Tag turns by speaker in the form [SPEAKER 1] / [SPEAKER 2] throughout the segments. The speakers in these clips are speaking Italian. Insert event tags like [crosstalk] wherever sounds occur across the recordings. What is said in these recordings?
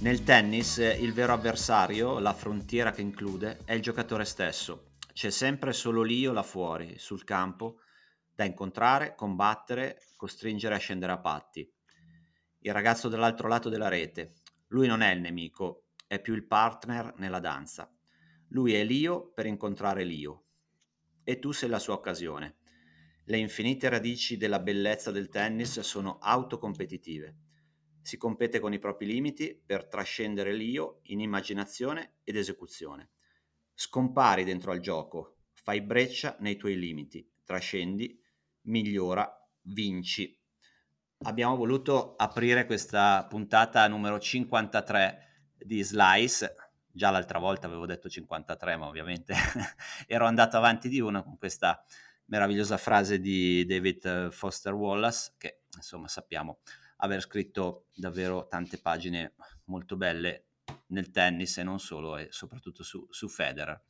[SPEAKER 1] Nel tennis il vero avversario, la frontiera che include, è il giocatore stesso. C'è sempre solo lì o là fuori, sul campo, da incontrare, combattere, costringere a scendere a patti. Il ragazzo dall'altro lato della rete. Lui non è il nemico, è più il partner nella danza. Lui è l'io per incontrare l'io. E tu sei la sua occasione. Le infinite radici della bellezza del tennis sono autocompetitive si compete con i propri limiti per trascendere l'io in immaginazione ed esecuzione. Scompari dentro al gioco, fai breccia nei tuoi limiti, trascendi, migliora, vinci. Abbiamo voluto aprire questa puntata numero 53 di Slice. Già l'altra volta avevo detto 53, ma ovviamente [laughs] ero andato avanti di una con questa meravigliosa frase di David Foster Wallace, che insomma sappiamo aver scritto davvero tante pagine molto belle nel tennis e non solo, e soprattutto su, su Federer.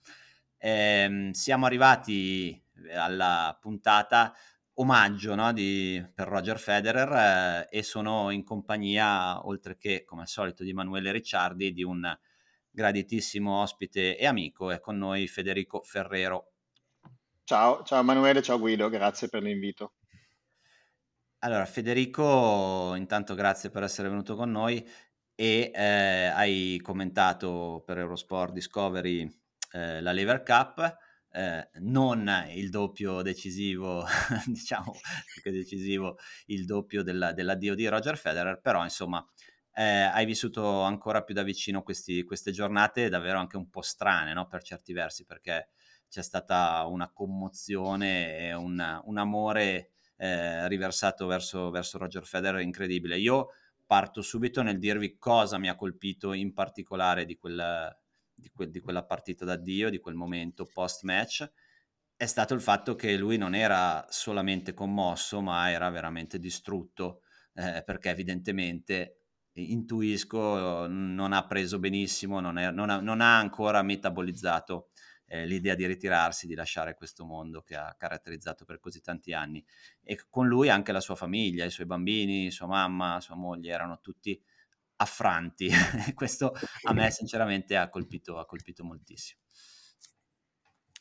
[SPEAKER 1] Eh, siamo arrivati alla puntata omaggio no, di, per Roger Federer eh, e sono in compagnia, oltre che come al solito, di Emanuele Ricciardi, di un graditissimo ospite e amico. È con noi Federico Ferrero.
[SPEAKER 2] Ciao, ciao Emanuele, ciao Guido, grazie per l'invito.
[SPEAKER 1] Allora, Federico, intanto grazie per essere venuto con noi e eh, hai commentato per Eurosport Discovery eh, la Lever Cup, eh, non il doppio decisivo, [laughs] diciamo che decisivo il doppio della, dell'addio di Roger Federer, però insomma eh, hai vissuto ancora più da vicino questi, queste giornate davvero anche un po' strane no? per certi versi, perché c'è stata una commozione e un, un amore eh, riversato verso, verso Roger Federer incredibile. Io parto subito nel dirvi cosa mi ha colpito in particolare di quella, di, que- di quella partita d'addio, di quel momento post-match, è stato il fatto che lui non era solamente commosso, ma era veramente distrutto, eh, perché evidentemente intuisco non ha preso benissimo, non, è, non, ha, non ha, ancora metabolizzato eh, l'idea di ritirarsi, di lasciare questo mondo che ha caratterizzato per così tanti anni. E con lui anche la sua famiglia, i suoi bambini, sua mamma, sua moglie erano tutti affranti. [laughs] questo a me sinceramente ha colpito, ha colpito moltissimo.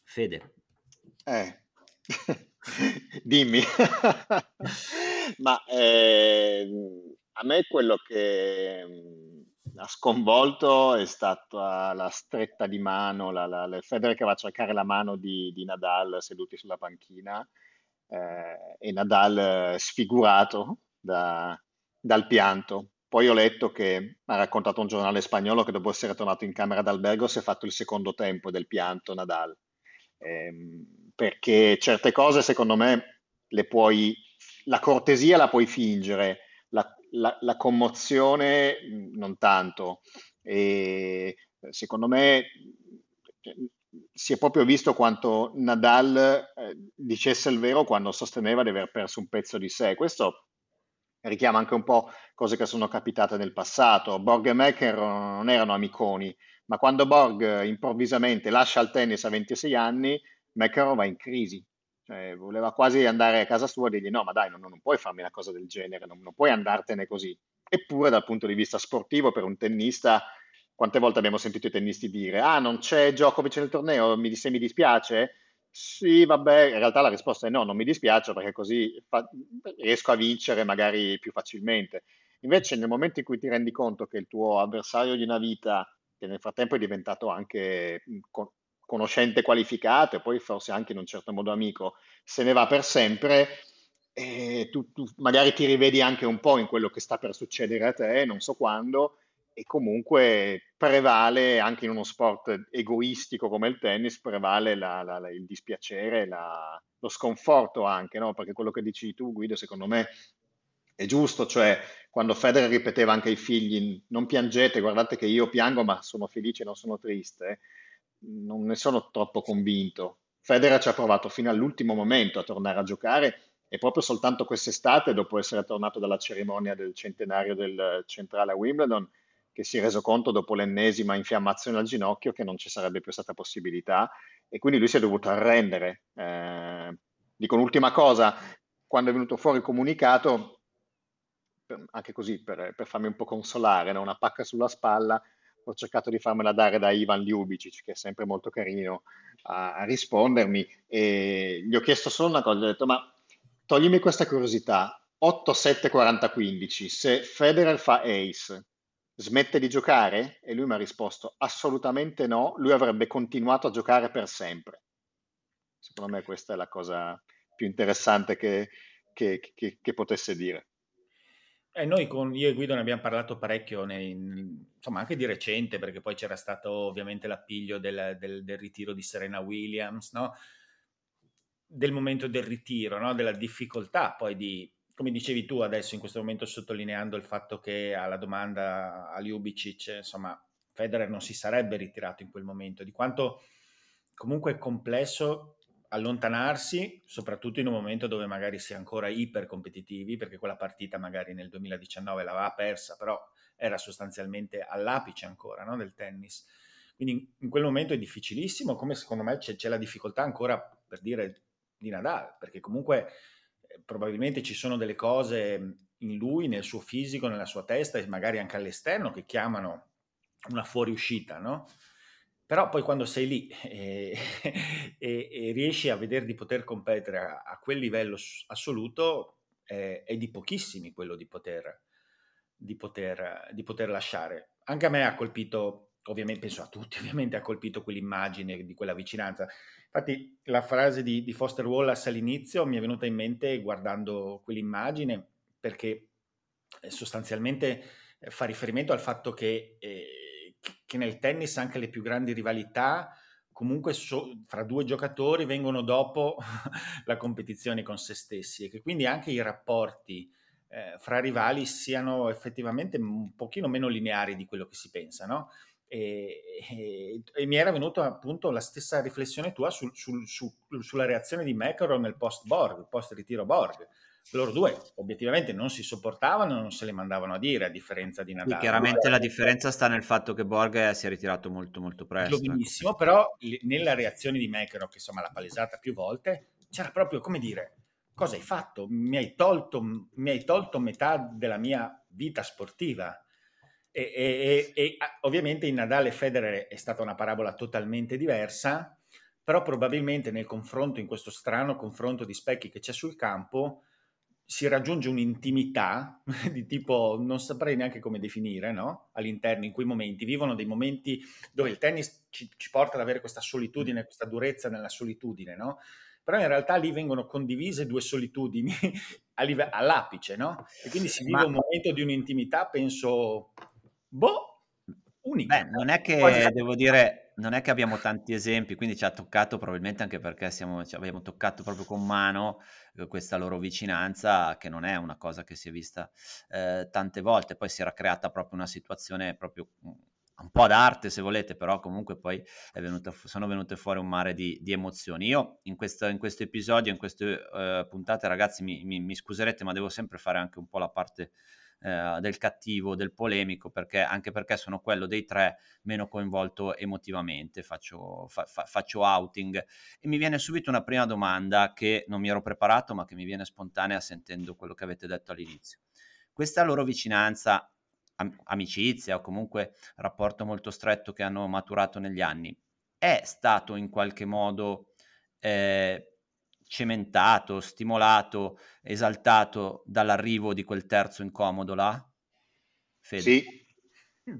[SPEAKER 1] Fede.
[SPEAKER 2] Eh. [laughs] Dimmi. [laughs] Ma eh, a me quello che ha sconvolto è stata la stretta di mano, la, la, la Federer che va a cercare la mano di, di Nadal seduti sulla panchina eh, e Nadal sfigurato da, dal pianto. Poi ho letto che ha raccontato un giornale spagnolo che dopo essere tornato in camera d'albergo si è fatto il secondo tempo del pianto Nadal. Eh, perché certe cose secondo me le puoi, la cortesia la puoi fingere, la, la, la commozione non tanto. E secondo me cioè, si è proprio visto quanto Nadal eh, dicesse il vero quando sosteneva di aver perso un pezzo di sé. Questo richiama anche un po' cose che sono capitate nel passato. Borg e Mecker non erano amiconi, ma quando Borg improvvisamente lascia il tennis a 26 anni, Mecker va in crisi cioè, voleva quasi andare a casa sua e dirgli no, ma dai, non, non puoi farmi una cosa del genere, non, non, puoi andartene così. Eppure dal punto di vista sportivo, per un tennista, quante volte abbiamo sentito i tennisti dire ah, non c'è Djokovic nel torneo, mi, se mi dispiace? Sì, vabbè, in realtà la risposta è no, non mi dispiace perché così fa- riesco a vincere magari più facilmente. Invece nel momento in cui ti rendi conto che il tuo avversario di una vita, che nel frattempo è diventato anche conoscente qualificato e poi forse anche in un certo modo amico, se ne va per sempre, e tu, tu magari ti rivedi anche un po' in quello che sta per succedere a te, non so quando, e comunque prevale anche in uno sport egoistico come il tennis, prevale la, la, la, il dispiacere, lo sconforto anche, no? perché quello che dici tu Guido secondo me è giusto, cioè quando Federer ripeteva anche ai figli non piangete, guardate che io piango ma sono felice, non sono triste, non ne sono troppo convinto. Federer ci ha provato fino all'ultimo momento a tornare a giocare e proprio soltanto quest'estate, dopo essere tornato dalla cerimonia del centenario del centrale a Wimbledon, che si è reso conto dopo l'ennesima infiammazione al ginocchio che non ci sarebbe più stata possibilità e quindi lui si è dovuto arrendere. Eh, dico un'ultima cosa, quando è venuto fuori il comunicato, anche così per, per farmi un po' consolare, no? una pacca sulla spalla, ho cercato di farmela dare da Ivan Ljubicic, che è sempre molto carino a, a rispondermi, e gli ho chiesto solo una cosa, gli ho detto, ma toglimi questa curiosità, 8-7-40-15, se Federer fa ace, smette di giocare? E lui mi ha risposto, assolutamente no, lui avrebbe continuato a giocare per sempre. Secondo me questa è la cosa più interessante che, che, che, che potesse dire.
[SPEAKER 3] Eh, noi con io e Guido ne abbiamo parlato parecchio, nei, insomma anche di recente, perché poi c'era stato ovviamente l'appiglio del, del, del ritiro di Serena Williams, no? del momento del ritiro, no? della difficoltà poi di, come dicevi tu adesso in questo momento sottolineando il fatto che alla domanda a Ljubicic, insomma, Federer non si sarebbe ritirato in quel momento, di quanto comunque è complesso allontanarsi, soprattutto in un momento dove magari si è ancora iper competitivi, perché quella partita magari nel 2019 l'aveva persa, però era sostanzialmente all'apice ancora no, del tennis. Quindi in quel momento è difficilissimo, come secondo me c'è, c'è la difficoltà ancora per dire di Nadal, perché comunque probabilmente ci sono delle cose in lui, nel suo fisico, nella sua testa e magari anche all'esterno che chiamano una fuoriuscita, no? Però poi quando sei lì [laughs] e, e, e riesci a vedere di poter competere a, a quel livello assoluto, è, è, di pochissimi quello di poter, di, poter, di poter lasciare. Anche a me ha colpito, ovviamente, penso a tutti, [laughs] ovviamente ha colpito quell'immagine di quella vicinanza. Infatti la frase di, di Foster Wallace all'inizio mi è venuta in mente guardando quell'immagine perché eh, sostanzialmente eh, fa riferimento al fatto che... Eh, che nel tennis anche le più grandi rivalità comunque so, fra due giocatori vengono dopo [laughs] la competizione con se stessi e che quindi anche i rapporti eh, fra rivali siano effettivamente un pochino meno lineari di quello che si pensa, no? E, e, e mi era venuta appunto la stessa riflessione tua sul, sul, su, sulla reazione di McEnroe nel post Borg, post ritiro Borg, loro due obiettivamente non si sopportavano, non se le mandavano a dire a differenza di Nadal.
[SPEAKER 1] Sì, chiaramente la differenza sta nel fatto che Borg si è ritirato molto molto presto.
[SPEAKER 3] Lo ecco. benissimo, però nella reazione di McEnroe, che insomma l'ha palesata più volte, c'era proprio come dire, cosa hai fatto? Mi hai tolto, mi hai tolto metà della mia vita sportiva. E, e, e, ovviamente in Nadal e Federer è stata una parabola totalmente diversa, però probabilmente nel confronto, in questo strano confronto di specchi che c'è sul campo, si raggiunge un'intimità [laughs] di tipo, non saprei neanche come definire, no? All'interno, in quei momenti, vivono dei momenti dove il tennis ci, ci porta ad avere questa solitudine, questa durezza nella solitudine, no? Però in realtà lì vengono condivise due solitudini [laughs] all'apice, no? E quindi si vive Ma... un momento di un'intimità, penso, boh, unica.
[SPEAKER 1] Beh, non è che, devo dire, non è che abbiamo tanti esempi, quindi ci ha toccato probabilmente anche perché siamo, ci abbiamo toccato proprio con mano eh, questa loro vicinanza, che non è una cosa che si è vista eh, tante volte. Poi si era creata proprio una situazione proprio mm, un po' d'arte se volete, però comunque poi venuto, sono venute fuori un mare di, di emozioni. Io in questo, in questo, episodio, in queste uh, puntate, ragazzi, mi, mi, mi, scuserete, ma devo sempre fare anche un po' la parte eh, del cattivo, del polemico, perché, anche perché sono quello dei tre meno coinvolto emotivamente, faccio, fa, fa, faccio outing. E mi viene subito una prima domanda che non mi ero preparato, ma che mi viene spontanea sentendo quello che avete detto all'inizio. Questa loro vicinanza, am- amicizia o comunque rapporto molto stretto che hanno maturato negli anni, è stato in qualche modo eh, cementato, stimolato, esaltato dall'arrivo di quel terzo incomodo là?
[SPEAKER 2] Fede. Sì. Mm,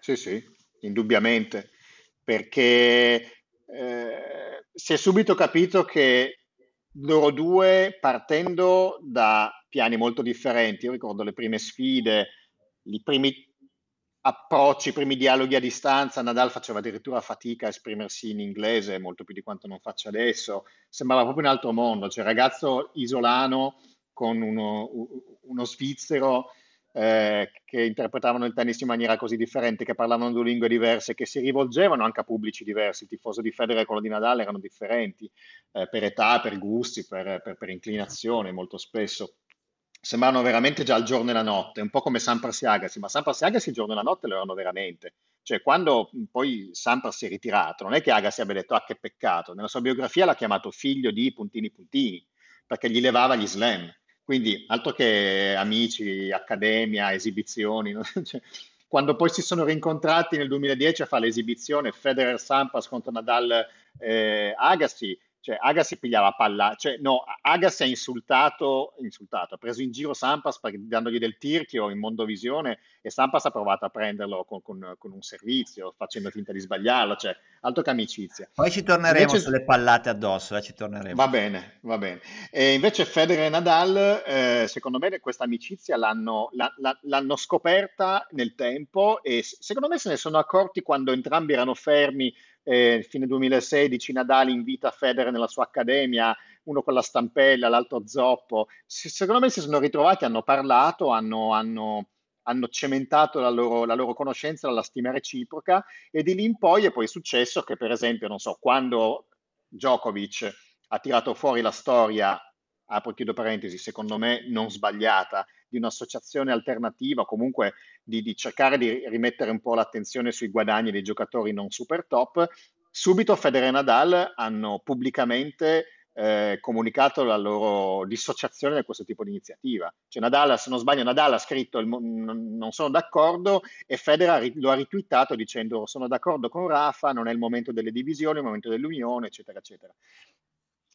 [SPEAKER 2] sì, sì, indubbiamente, perché eh, si è subito capito che loro due partendo da piani molto differenti. Io ricordo le prime sfide, i primi approcci, i primi dialoghi a distanza. Nadal faceva addirittura fatica a esprimersi in inglese, molto più di quanto non faccia adesso. Sembrava proprio un altro mondo, cioè ragazzo isolano con uno, uno svizzero eh, che interpretavano il tennis in maniera così differente, che parlavano due lingue diverse, che si rivolgevano anche a pubblici diversi. Il tifoso di Federer e quello di Nadal erano differenti eh, per età, per gusti, per, per, per inclinazione molto spesso sembravano veramente già il giorno e la notte, un po' come Sampras e Agassi, ma Sampras e Agassi il giorno e la notte lo erano veramente. Cioè, quando poi Sampras si è ritirato, non è che Agassi abbia detto, ah, che peccato. Nella sua biografia l'ha chiamato figlio di puntini puntini, perché gli levava gli slam. Quindi, altro che amici, accademia, esibizioni. No? Cioè, quando poi si sono rincontrati nel 2010 a fare l'esibizione Federer-Sampras contro Nadal-Agassi, eh, cioè Agassi pigliava palla, cioè no, Agassi ha insultato, insultato, ha preso in giro Sampas dandogli del tirchio in mondovisione e Sampas ha provato a prenderlo con, con, con, un servizio, facendo finta di sbagliarlo, cioè altro che amicizia.
[SPEAKER 1] Poi ci torneremo invece, sulle pallate addosso, eh, ci torneremo.
[SPEAKER 2] Va bene, va bene. E invece Federer e Nadal, eh, secondo me questa amicizia l'hanno, la, la, l'hanno scoperta nel tempo e secondo me se ne sono accorti quando entrambi erano fermi eh, fine 2016 Nadal invita Federer nella sua accademia, uno con la stampella, l'altro zoppo. secondo me si sono ritrovati, hanno parlato, hanno, hanno, hanno cementato la loro, la loro, conoscenza, la stima reciproca e di lì in poi è poi successo che per esempio, non so, quando Djokovic ha tirato fuori la storia, apro chiudo parentesi, secondo me non sbagliata, di un'associazione alternativa, comunque di, di, cercare di rimettere un po' l'attenzione sui guadagni dei giocatori non super top, subito Federer e Nadal hanno pubblicamente eh, comunicato la loro dissociazione da questo tipo di iniziativa. Cioè Nadal, se non sbaglio, Nadal ha scritto il, non sono d'accordo e Federer lo ha ritwittato dicendo sono d'accordo con Rafa, non è il momento delle divisioni, è il momento dell'unione, eccetera, eccetera.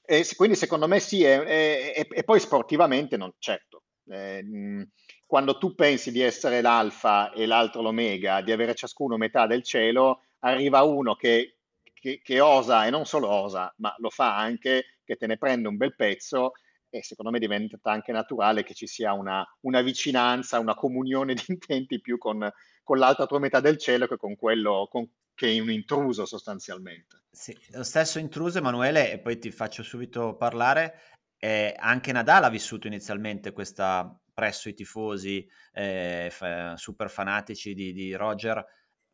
[SPEAKER 2] E quindi secondo me sì, e poi sportivamente, non, certo, eh, quando tu pensi di essere l'alfa e l'altro l'omega, di avere ciascuno metà del cielo, arriva uno che, che, che osa e non solo osa, ma lo fa anche, che te ne prende un bel pezzo e secondo me diventa anche naturale che ci sia una, una vicinanza, una comunione [laughs] di intenti più con, con, l'altra tua metà del cielo che con quello con, che è un intruso sostanzialmente.
[SPEAKER 1] Sì, lo stesso intruso Emanuele, e poi ti faccio subito parlare, eh, anche Nadal ha vissuto inizialmente questa presso i tifosi eh, f- super fanatici di, di Roger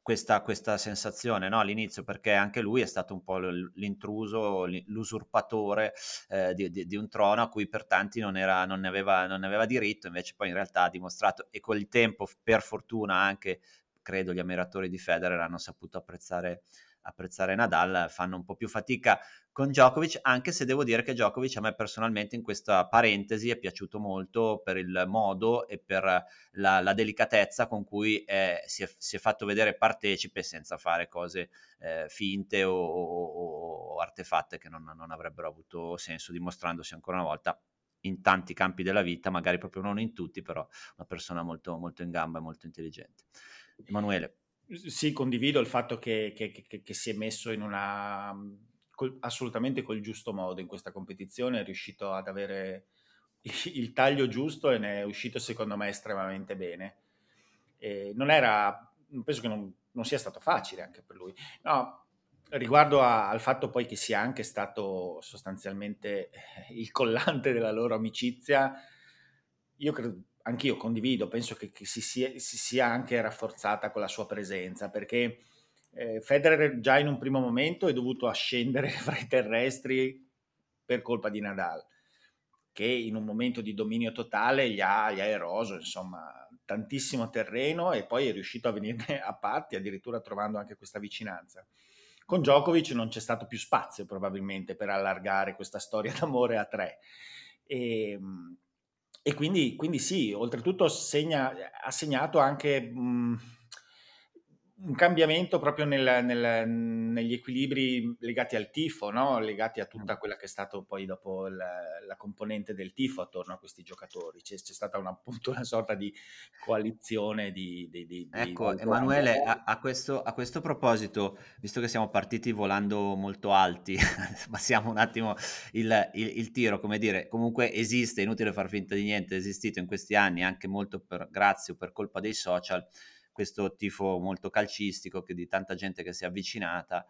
[SPEAKER 1] questa, questa sensazione no? all'inizio perché anche lui è stato un po' l'intruso, l'usurpatore eh, di, di, di, un trono a cui per tanti non, era, non, ne aveva, non, ne aveva, diritto, invece poi in realtà ha dimostrato e con il tempo per fortuna anche credo gli ammiratori di Federer hanno saputo apprezzare apprezzare Nadal, fanno un po' più fatica con Djokovic, anche se devo dire che Djokovic a me personalmente in questa parentesi è piaciuto molto per il modo e per la, la delicatezza con cui eh, si, è, si, è, fatto vedere partecipe senza fare cose eh, finte o, o, o, artefatte che non, non avrebbero avuto senso, dimostrandosi ancora una volta in tanti campi della vita, magari proprio non in tutti, però una persona molto, molto in gamba e molto intelligente. Emanuele.
[SPEAKER 3] Sì, condivido il fatto che, che, che, che si è messo in una col, assolutamente col giusto modo in questa competizione, è riuscito ad avere [laughs] il taglio giusto e ne è uscito secondo me estremamente bene. E non era, penso che non, non, sia stato facile anche per lui. No, riguardo a, al fatto poi che sia anche stato sostanzialmente [laughs] il collante della loro amicizia, io credo anch'io condivido, penso che, che si, sia, si, sia, anche rafforzata con la sua presenza, perché eh, Federer già in un primo momento è dovuto ascendere [laughs] fra i terrestri per colpa di Nadal, che in un momento di dominio totale gli ha, gli ha eroso, insomma, tantissimo terreno e poi è riuscito a venirne [laughs] a patti, addirittura trovando anche questa vicinanza. Con Djokovic non c'è stato più spazio probabilmente per allargare questa storia d'amore a tre. E, ehm, e quindi, quindi sì, oltretutto segna, ha segnato anche mh, un cambiamento proprio nel, nel, negli equilibri legati al tifo, no? legati a tutta quella che è stata poi dopo la, la, componente del tifo attorno a questi giocatori. C'è, c'è stata una, [laughs] appunto una sorta di coalizione di... di, di
[SPEAKER 1] ecco, di Emanuele, a, a, questo, a, questo, proposito, visto che siamo partiti volando molto alti, [laughs] passiamo un attimo il, il, il, tiro, come dire, comunque esiste, inutile far finta di niente, è esistito in questi anni anche molto per, grazie o per colpa dei social questo tifo molto calcistico che di tanta gente che si è avvicinata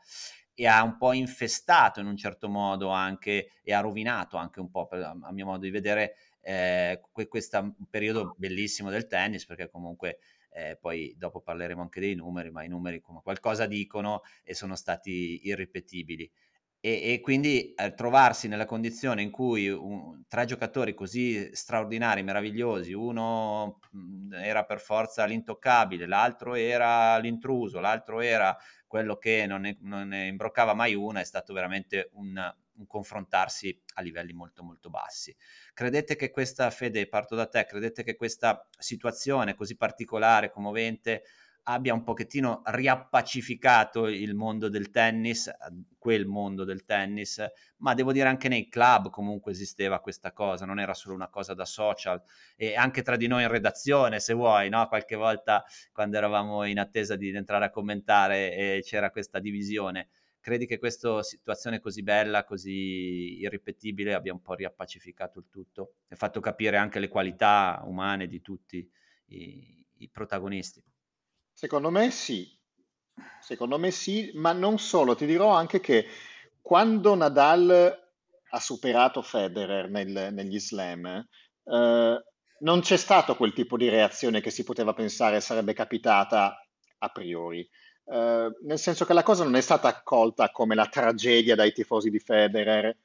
[SPEAKER 1] e ha un po' infestato in un certo modo anche e ha rovinato anche un po' per, a mio modo di vedere eh, questo periodo bellissimo del tennis perché comunque eh, poi dopo parleremo anche dei numeri ma i numeri come qualcosa dicono e sono stati irripetibili e, e quindi eh, trovarsi nella condizione in cui un, tre giocatori così straordinari, meravigliosi, uno mhmm, era per forza l'intoccabile, l'altro era l'intruso, l'altro era quello che non ne, non ne imbroccava mai una, è stato veramente un, un confrontarsi a livelli molto molto bassi. Credete che questa, Fede, parto da te, credete che questa situazione così particolare, commovente, abbia un pochettino riappacificato il mondo del tennis, quel mondo del tennis, ma devo dire anche nei club comunque esisteva questa cosa, non era solo una cosa da social e anche tra di noi in redazione, se vuoi, no? qualche volta quando eravamo in attesa di entrare a commentare e c'era questa divisione. Credi che questa situazione così bella, così irripetibile abbia un po' riappacificato il tutto e fatto capire anche le qualità umane di tutti i, i protagonisti?
[SPEAKER 2] Secondo me sì, secondo me sì, ma non solo, ti dirò anche che quando Nadal ha superato Federer nel, negli slam, eh, non c'è stato quel tipo di reazione che si poteva pensare sarebbe capitata a priori. Eh, nel senso che la cosa non è stata accolta come la tragedia dai tifosi di Federer,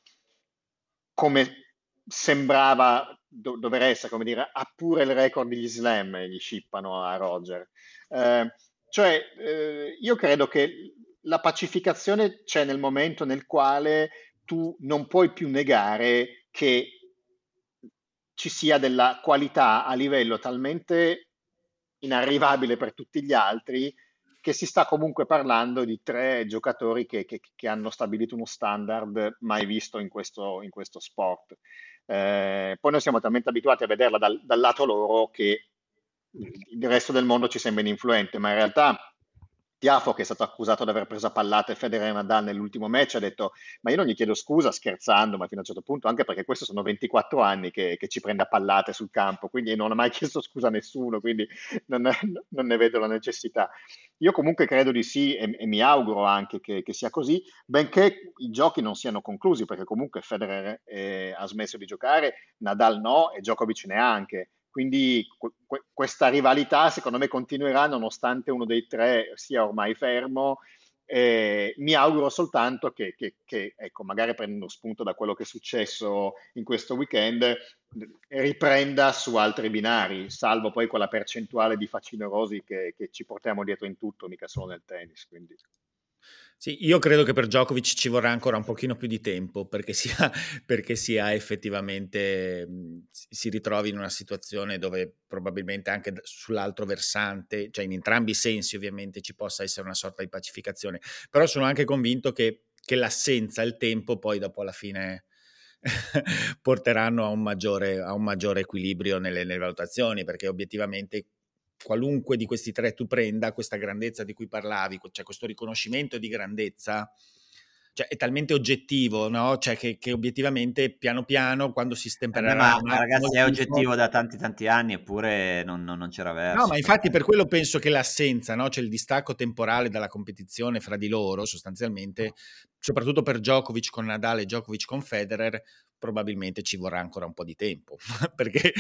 [SPEAKER 2] come sembrava do- dover essere, come dire, ha pure il record degli slam, gli scippano a Roger. Eh, cioè, eh, io credo che la pacificazione c'è nel momento nel quale tu non puoi più negare che ci sia della qualità a livello talmente inarrivabile per tutti gli altri che si sta comunque parlando di tre giocatori che, che, che hanno stabilito uno standard mai visto in questo, in questo sport. Eh, poi noi siamo talmente abituati a vederla dal, dal lato loro che il resto del mondo ci sembra ininfluente, ma in realtà Tiafo, che è stato accusato di aver preso a pallate Federer e Nadal nell'ultimo match, ha detto: Ma io non gli chiedo scusa scherzando, ma fino a un certo punto, anche perché questo sono 24 anni che, che ci prende a pallate sul campo, quindi non ha mai [laughs] chiesto scusa a nessuno, quindi non, [laughs] non ne vedo la necessità. Io comunque credo di sì e, e mi auguro anche che, che, sia così, benché i giochi non siano conclusi, perché comunque Federer eh, ha smesso di giocare, Nadal no e Djokovic neanche. Quindi que- questa rivalità secondo me continuerà nonostante uno dei tre sia ormai fermo. Eh, mi auguro soltanto che, che, che, ecco, magari prendendo spunto da quello che è successo in questo weekend, riprenda su altri binari, salvo poi quella percentuale di facinorosi che, che ci portiamo dietro in tutto, mica solo nel tennis. Quindi.
[SPEAKER 3] Sì, io credo che per Djokovic ci vorrà ancora un pochino più di tempo perché sia, [laughs] perché sia effettivamente si ritrovi in una situazione dove probabilmente anche sull'altro versante, cioè in entrambi i sensi ovviamente ci possa essere una sorta di pacificazione, però sono anche convinto che, che l'assenza, il tempo poi dopo alla fine [laughs] porteranno a un maggiore, a un maggiore equilibrio nelle, nelle valutazioni perché obiettivamente qualunque di questi tre tu prenda, questa grandezza di cui parlavi, cioè questo riconoscimento di grandezza, cioè è talmente oggettivo, no? Cioè che, che obiettivamente piano piano quando si stempererà...
[SPEAKER 1] Ma, ma ragazzi è oggettivo da tanti tanti anni eppure non, non, non, c'era verso.
[SPEAKER 3] No, ma infatti per quello penso che l'assenza, no? Cioè il distacco temporale dalla competizione fra di loro sostanzialmente, soprattutto per Djokovic con Nadal e Djokovic con Federer, probabilmente ci vorrà ancora un po' di tempo, [laughs] perché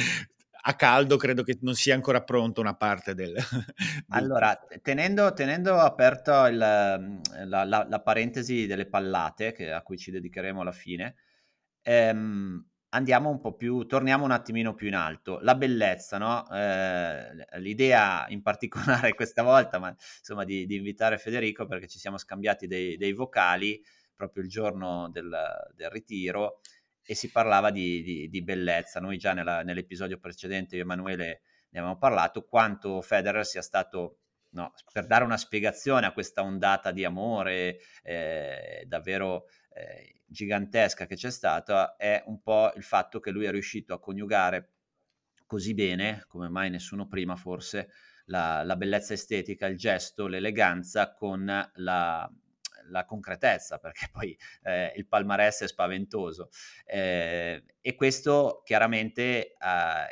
[SPEAKER 3] a caldo credo che non sia ancora pronta una parte del... [laughs]
[SPEAKER 1] Allora, tenendo, tenendo aperta la, la, la, parentesi delle pallate, che, a cui ci dedicheremo alla fine, ehm, andiamo un po' più, torniamo un attimino più in alto. La bellezza, no? Eh, l'idea in particolare [laughs] questa volta, ma insomma, di, di, invitare Federico perché ci siamo scambiati dei, dei vocali proprio il giorno del, del ritiro e si parlava di, di, di bellezza. Noi già nella, nell'episodio precedente, io e Emanuele ne avevamo parlato, quanto Federer sia stato no, per dare una spiegazione a questa ondata di amore eh, davvero eh, gigantesca che c'è stata, è un po' il fatto che lui è riuscito a coniugare così bene, come mai nessuno prima forse, la, la bellezza estetica, il gesto, l'eleganza con la, la concretezza, perché poi eh, il palmarès è spaventoso. Eh, e questo chiaramente, eh,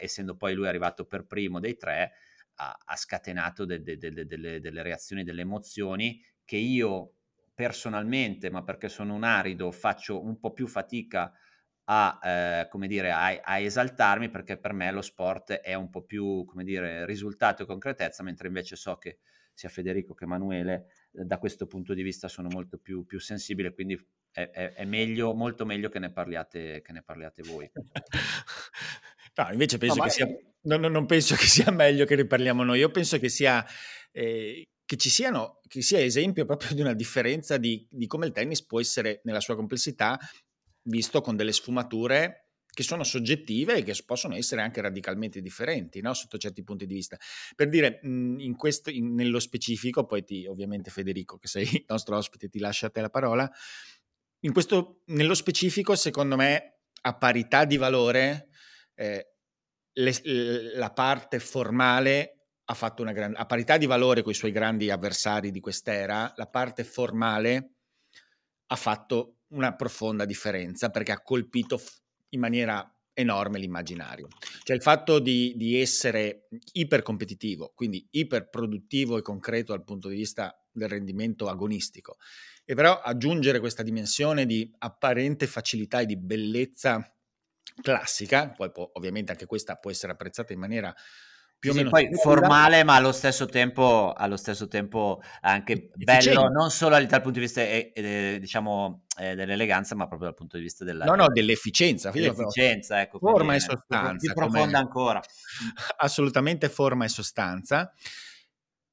[SPEAKER 1] essendo poi lui arrivato per primo dei tre, ha, ha scatenato de, de, de, delle, delle reazioni, delle emozioni che io personalmente, ma perché sono un arido, faccio un po' più fatica a, eh, come dire, a, a, esaltarmi perché per me lo sport è un po' più, come dire, risultato e concretezza, mentre invece so che sia Federico che Emanuele da questo punto di vista sono molto più, più sensibile, quindi è, è, è, meglio, molto meglio che ne parliate, che ne parliate voi. [laughs]
[SPEAKER 3] no, invece penso no, che sia, no, non penso che sia meglio che ne parliamo noi, io penso che sia... Eh, che ci siano, che sia esempio proprio di una differenza di, di come il tennis può essere nella sua complessità visto con delle sfumature che sono soggettive e che possono essere anche radicalmente differenti no? sotto certi punti di vista. Per dire, in questo, in, nello specifico, poi ti, ovviamente Federico, che sei il nostro ospite, ti lascio a te la parola, in questo, nello specifico, secondo me, a parità di valore, eh, le, la parte formale ha fatto una grande, a parità di valore con i suoi grandi avversari di quest'era, la parte formale ha fatto una profonda differenza perché ha colpito in maniera enorme l'immaginario. Cioè il fatto di, di essere ipercompetitivo, quindi iperproduttivo e concreto dal punto di vista del rendimento agonistico, e però aggiungere questa dimensione di apparente facilità e di bellezza classica, poi può, ovviamente anche questa può essere apprezzata in maniera più sì, o meno
[SPEAKER 1] poi formale ma allo stesso tempo, allo stesso tempo anche Efficiente. bello non solo dal punto di vista eh, eh, diciamo eh, dell'eleganza ma proprio dal punto di vista della,
[SPEAKER 3] no, no, dell'efficienza
[SPEAKER 1] dell'efficienza ecco,
[SPEAKER 3] forma e sostanza
[SPEAKER 1] più profonda ancora. [laughs]
[SPEAKER 3] Assolutamente forma e sostanza.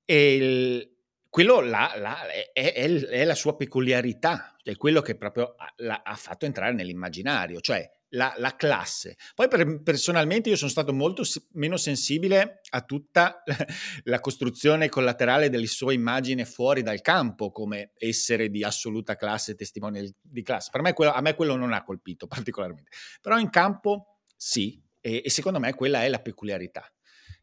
[SPEAKER 3] E il, quello là, là è, è, è, la sua peculiarità è quello che proprio ha, ha fatto entrare nell'immaginario cioè la, la classe. Poi per, personalmente io sono stato molto meno sensibile a tutta [laughs] la costruzione collaterale delle sue immagini fuori dal campo come essere di assoluta classe, testimone di classe. Per me quello, a me quello non ha colpito [laughs] particolarmente, però in campo sì, e, e secondo me quella è la peculiarità.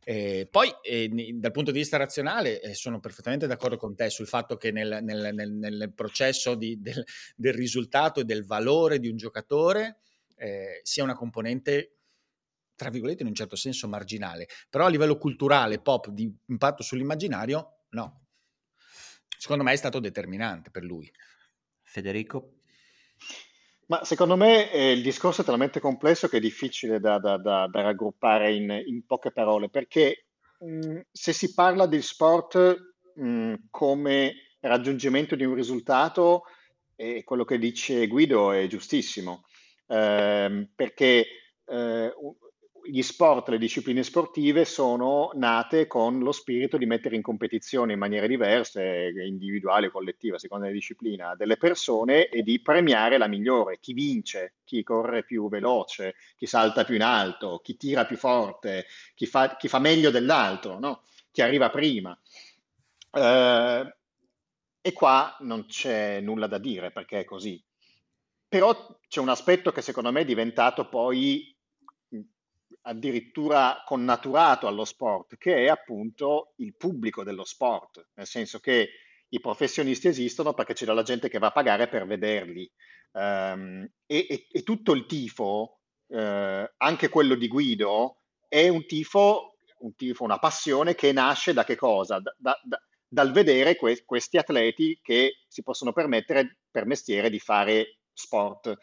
[SPEAKER 3] Eh, poi, eh, dal punto di vista razionale, eh, sono perfettamente d'accordo con te sul fatto che nel, nel, nel, nel processo di, del, del, risultato e del valore di un giocatore eh, sia una componente tra virgolette in un certo senso marginale, però a livello culturale, pop, di impatto sull'immaginario, no. Secondo me è stato determinante per lui.
[SPEAKER 1] Federico?
[SPEAKER 2] Ma secondo me eh, il discorso è talmente complesso che è difficile da, da, da, da raggruppare in, in, poche parole, perché mh, se si parla di sport mh, come raggiungimento di un risultato, eh, quello che dice Guido è giustissimo ehm, perché eh, gli sport, le discipline sportive sono nate con lo spirito di mettere in competizione in maniere diverse, individuali o collettive, a seconda della disciplina, delle persone e di premiare la migliore, chi vince, chi corre più veloce, chi salta più in alto, chi tira più forte, chi fa, chi fa meglio dell'altro, no? chi arriva prima. Eh, e qua non c'è nulla da dire perché è così. Però c'è un aspetto che secondo me è diventato poi addirittura connaturato allo sport, che è appunto il pubblico dello sport, nel senso che i professionisti esistono perché c'è della gente che va a pagare per vederli um, e, e, e, tutto il tifo, eh, anche quello di Guido, è un tifo, un tifo, una passione che nasce da che cosa? Da, da, da, dal vedere que- questi atleti che si possono permettere per mestiere di fare sport.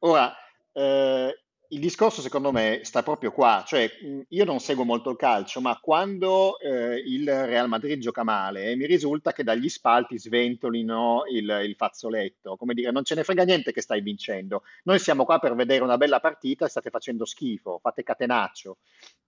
[SPEAKER 2] Ora, eh, il discorso secondo me sta proprio qua, cioè io non seguo molto il calcio, ma quando eh, il Real Madrid gioca male, eh, mi risulta che dagli spalti sventolino il, il, fazzoletto, come dire, non ce ne frega niente che stai vincendo, noi siamo qua per vedere una bella partita e state facendo schifo, fate catenaccio,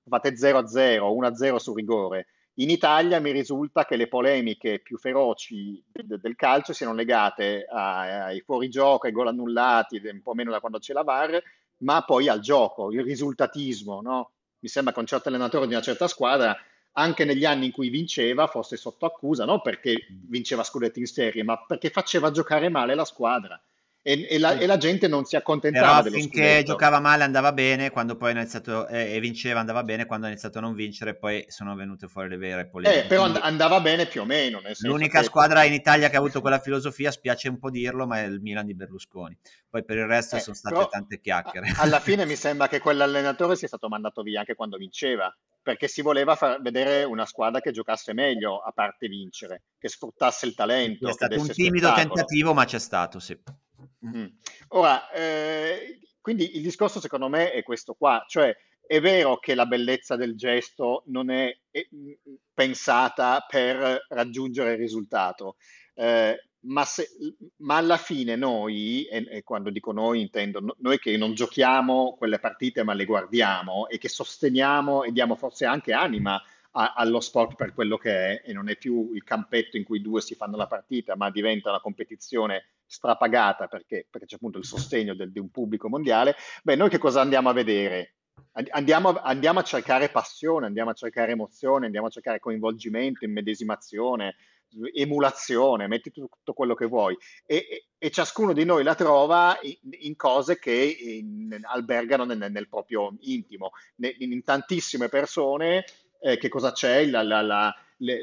[SPEAKER 2] fate 0-0, 1-0 su rigore. In Italia mi risulta che le polemiche più feroci de- del calcio siano legate a- ai fuorigioco, ai gol annullati, un po' meno da quando c'è la VAR, ma poi al gioco, il risultatismo. No? Mi sembra che un certo allenatore di una certa squadra anche negli anni in cui vinceva fosse sotto accusa, non perché vinceva scudetti in serie, ma perché faceva giocare male la squadra e, e, la, e, la, gente non si accontentava
[SPEAKER 1] Però finché scudetto. giocava male andava bene, quando poi ha iniziato eh, e vinceva andava bene, quando ha iniziato a non vincere poi sono venute fuori le vere polemiche.
[SPEAKER 2] Eh, però and- andava bene più o meno.
[SPEAKER 1] L'unica che... squadra in Italia che ha avuto quella filosofia, spiace un po' dirlo, ma è il Milan di Berlusconi. Poi per il resto eh, sono state tante chiacchiere.
[SPEAKER 2] Alla fine [laughs] mi sembra che quell'allenatore sia stato mandato via anche quando vinceva perché si voleva far vedere una squadra che giocasse meglio, a parte vincere, che sfruttasse il talento.
[SPEAKER 1] È stato un timido spettacolo. tentativo, ma c'è stato, sì.
[SPEAKER 2] Mm. Ora, eh, quindi il discorso secondo me è questo qua, cioè è vero che la bellezza del gesto non è, è pensata per raggiungere il risultato, eh, ma, se, ma, alla fine noi, e, e, quando dico noi intendo noi che non giochiamo quelle partite ma le guardiamo e che sosteniamo e diamo forse anche anima a, allo sport per quello che è e non è più il campetto in cui due si fanno la partita ma diventa una competizione strapagata perché, perché c'è appunto il sostegno del, di un pubblico mondiale, beh noi che cosa andiamo a vedere? Andiamo, andiamo, a cercare passione, andiamo a cercare emozione, andiamo a cercare coinvolgimento, immedesimazione, emulazione, metti tutto quello che vuoi e, e, ciascuno di noi la trova in, in cose che in, albergano nel, nel, proprio intimo. In, in tantissime persone eh, che cosa c'è? La, la, la, le,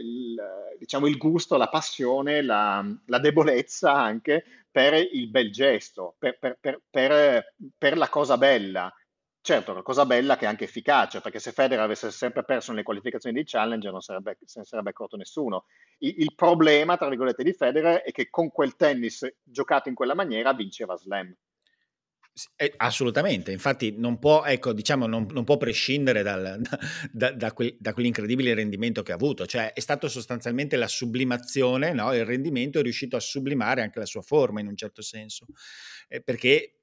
[SPEAKER 2] diciamo il gusto, la passione, la, debolezza anche per il bel gesto, per, per, per, per la cosa bella. Certo, una cosa bella che è anche efficace, perché se Federer avesse sempre perso nelle qualificazioni di Challenger non sarebbe, se ne sarebbe accorto nessuno. Il, il, problema, tra virgolette, di Federer è che con quel tennis giocato in quella maniera vinceva Slam.
[SPEAKER 3] Eh, assolutamente, infatti non può, ecco, diciamo, non, non può prescindere dal, [laughs] da, da, quel, da, quell'incredibile rendimento che ha avuto, cioè è stato sostanzialmente la sublimazione, no? il rendimento è riuscito a sublimare anche la sua forma in un certo senso, eh, perché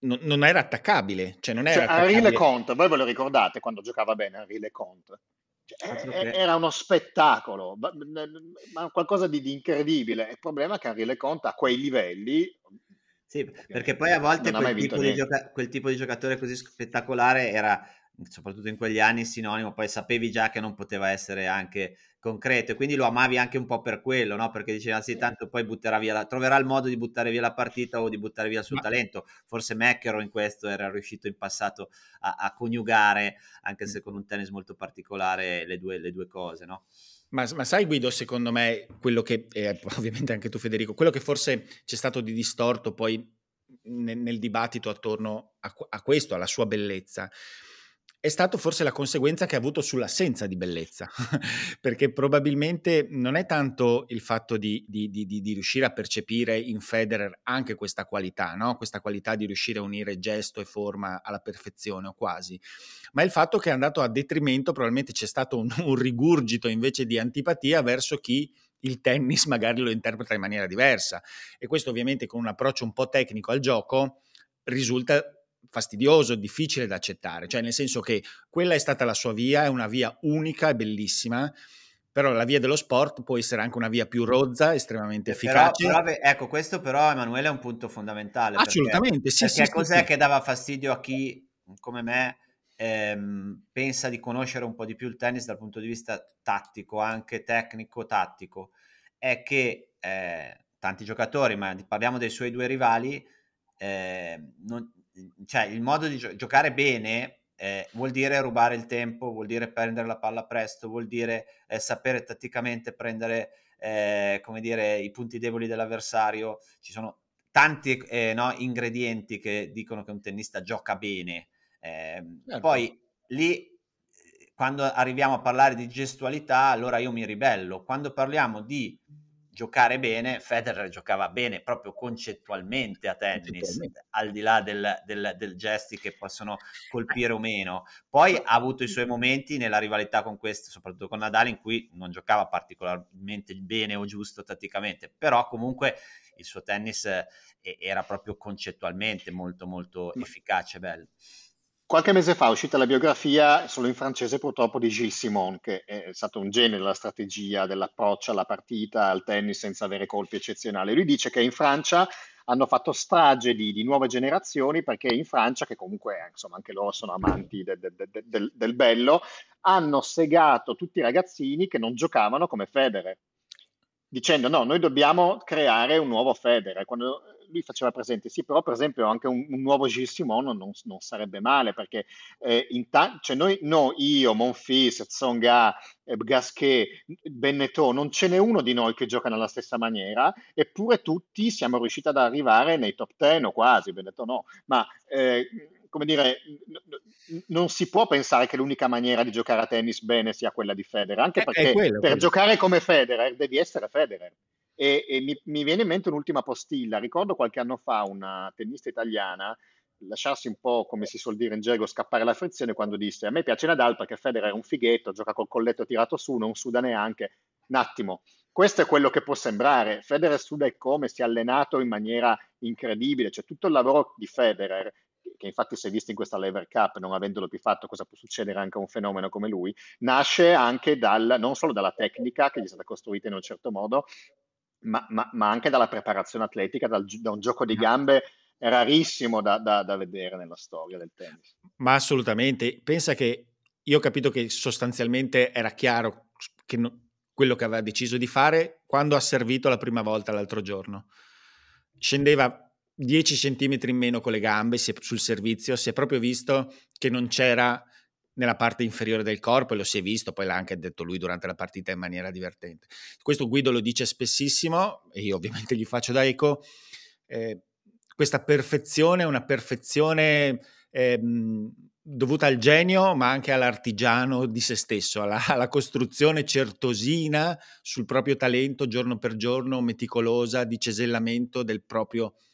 [SPEAKER 3] non, non, era attaccabile. Cioè non era
[SPEAKER 2] cioè, Henri Leconte, voi ve lo ricordate quando giocava bene Henri Leconte? Cioè, era uno spettacolo, ma qualcosa di, di, incredibile. Il problema è che Henri Leconte a quei livelli...
[SPEAKER 1] Sì, perché poi a volte quel tipo, gioca- quel tipo, di giocatore così spettacolare era, soprattutto in quegli anni, sinonimo, poi sapevi già che non poteva essere anche concreto e quindi lo amavi anche un po' per quello, no? Perché diceva sì, tanto poi butterà via la, troverà il modo di buttare via la partita o di buttare via il suo Ma... talento. Forse McEnroe in questo era riuscito in passato a, a coniugare, anche se con un tennis molto particolare, le due, le due cose, no?
[SPEAKER 3] Ma, ma, sai Guido, secondo me, quello che, eh, [laughs] ovviamente anche tu Federico, quello che forse c'è stato di distorto poi nel, nel dibattito attorno a, a questo, alla sua bellezza, è stato forse la conseguenza che ha avuto sull'assenza di bellezza, [laughs] perché probabilmente non è tanto il fatto di, di, di, di, riuscire a percepire in Federer anche questa qualità, no? questa qualità di riuscire a unire gesto e forma alla perfezione o quasi, ma il fatto che è andato a detrimento, probabilmente c'è stato un, un rigurgito invece di antipatia verso chi il tennis magari lo interpreta in maniera diversa e questo ovviamente con un approccio un po' tecnico al gioco risulta fastidioso, difficile da accettare, cioè nel senso che quella è stata la sua via, è una via unica e bellissima, però la via dello sport può essere anche una via più rozza, estremamente efficace.
[SPEAKER 1] Però, però, ecco, questo però Emanuele è un punto fondamentale.
[SPEAKER 3] Assolutamente,
[SPEAKER 1] perché,
[SPEAKER 3] sì.
[SPEAKER 1] Perché
[SPEAKER 3] sì,
[SPEAKER 1] cos'è
[SPEAKER 3] sì.
[SPEAKER 1] che dava fastidio a chi, come me, ehm, pensa di conoscere un po' di più il tennis dal punto di vista tattico, anche tecnico-tattico, è che eh, tanti giocatori, ma parliamo dei suoi due rivali, eh, non, cioè il modo di gio- giocare bene eh, vuol dire rubare il tempo, vuol dire prendere la palla presto, vuol dire eh, sapere tatticamente prendere eh, come dire, i punti deboli dell'avversario. Ci sono tanti eh, no, ingredienti che dicono che un tennista gioca bene. Ehm, certo. Poi lì quando arriviamo a parlare di gestualità, allora io mi ribello. Quando parliamo di giocare bene, Federer giocava bene proprio concettualmente a tennis, al di là del, del, del, gesti che possono colpire o meno. Poi ha avuto i suoi momenti nella rivalità con questo, soprattutto con Nadal, in cui non giocava particolarmente bene o giusto tatticamente, però comunque il suo tennis eh, era proprio concettualmente molto molto efficace, bello.
[SPEAKER 2] Qualche mese fa è uscita la biografia, solo in francese purtroppo, di Gilles Simon, che è stato un genio della strategia, dell'approccio alla partita, al tennis senza avere colpi eccezionali. Lui dice che in Francia hanno fatto strage di, di nuove generazioni perché in Francia, che comunque insomma anche loro sono amanti de, de, de, del, del bello, hanno segato tutti i ragazzini che non giocavano come Federer dicendo no, noi dobbiamo creare un nuovo Federer. Quando lui faceva presente, sì, però per esempio anche un, un nuovo Gilles Simon non, non, sarebbe male perché eh, ta- cioè noi, no, io, Monfils, Tsonga, eh, Gasquet, Bennettò, non ce n'è uno di noi che gioca nella stessa maniera, eppure tutti siamo riusciti ad arrivare nei top 10 o quasi, Bennettò no, ma eh, come dire, non si può pensare che l'unica maniera di giocare a tennis bene sia quella di Federer, anche perché quello, per quello. giocare come Federer devi essere Federer. E, e mi, mi, viene in mente un'ultima postilla. Ricordo qualche anno fa una tennista italiana lasciarsi un po', come si suol dire in gergo, scappare la frizione quando disse a me piace Nadal perché Federer è un fighetto, gioca col colletto tirato su, non suda neanche. Un attimo, questo è quello che può sembrare. Federer suda e come si è allenato in maniera incredibile, c'è tutto il lavoro di Federer che infatti si è visto in questa Lever Cup, non avendolo più fatto, cosa può succedere anche a un fenomeno come lui, nasce anche dal, non solo dalla tecnica che gli è stata costruita in un certo modo, ma, ma, ma anche dalla preparazione atletica, dal, da un gioco di gambe rarissimo da, da, da, vedere nella storia del tennis.
[SPEAKER 3] Ma assolutamente, pensa che io ho capito che sostanzialmente era chiaro che no, quello che aveva deciso di fare quando ha servito la prima volta l'altro giorno. Scendeva 10 centimetri in meno con le gambe sul servizio, si è proprio visto che non c'era nella parte inferiore del corpo e lo si è visto, poi l'ha anche detto lui durante la partita in maniera divertente. Questo Guido lo dice spessissimo e io ovviamente gli faccio da eco. Eh, questa perfezione è una perfezione eh, dovuta al genio, ma anche all'artigiano di se stesso, alla, [laughs] alla, costruzione certosina sul proprio talento giorno per giorno, meticolosa, di cesellamento del proprio talento.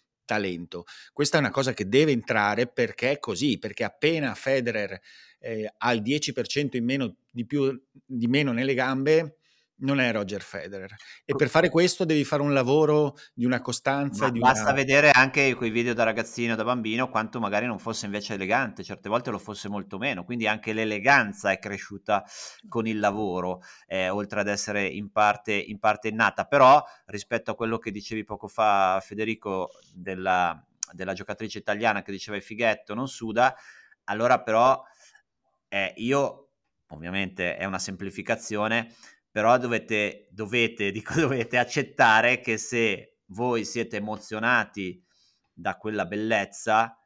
[SPEAKER 3] Questa è una cosa che deve entrare perché è così, perché appena Federer eh, ha il 10% in meno di, più, di meno nelle gambe, non è Roger Federer. E per fare questo devi fare un lavoro di una costanza. Di
[SPEAKER 1] basta
[SPEAKER 3] una...
[SPEAKER 1] vedere anche quei video da ragazzino, da bambino, quanto magari non fosse invece elegante, certe volte lo fosse molto meno. Quindi anche l'eleganza è cresciuta con il lavoro, eh, oltre ad essere in parte, in parte innata. Però rispetto a quello che dicevi poco fa, Federico, della, della giocatrice italiana che diceva il fighetto non suda, allora però eh, io ovviamente è una semplificazione però dovete, dovete, [laughs] dico, dovete accettare che se voi siete emozionati da quella bellezza,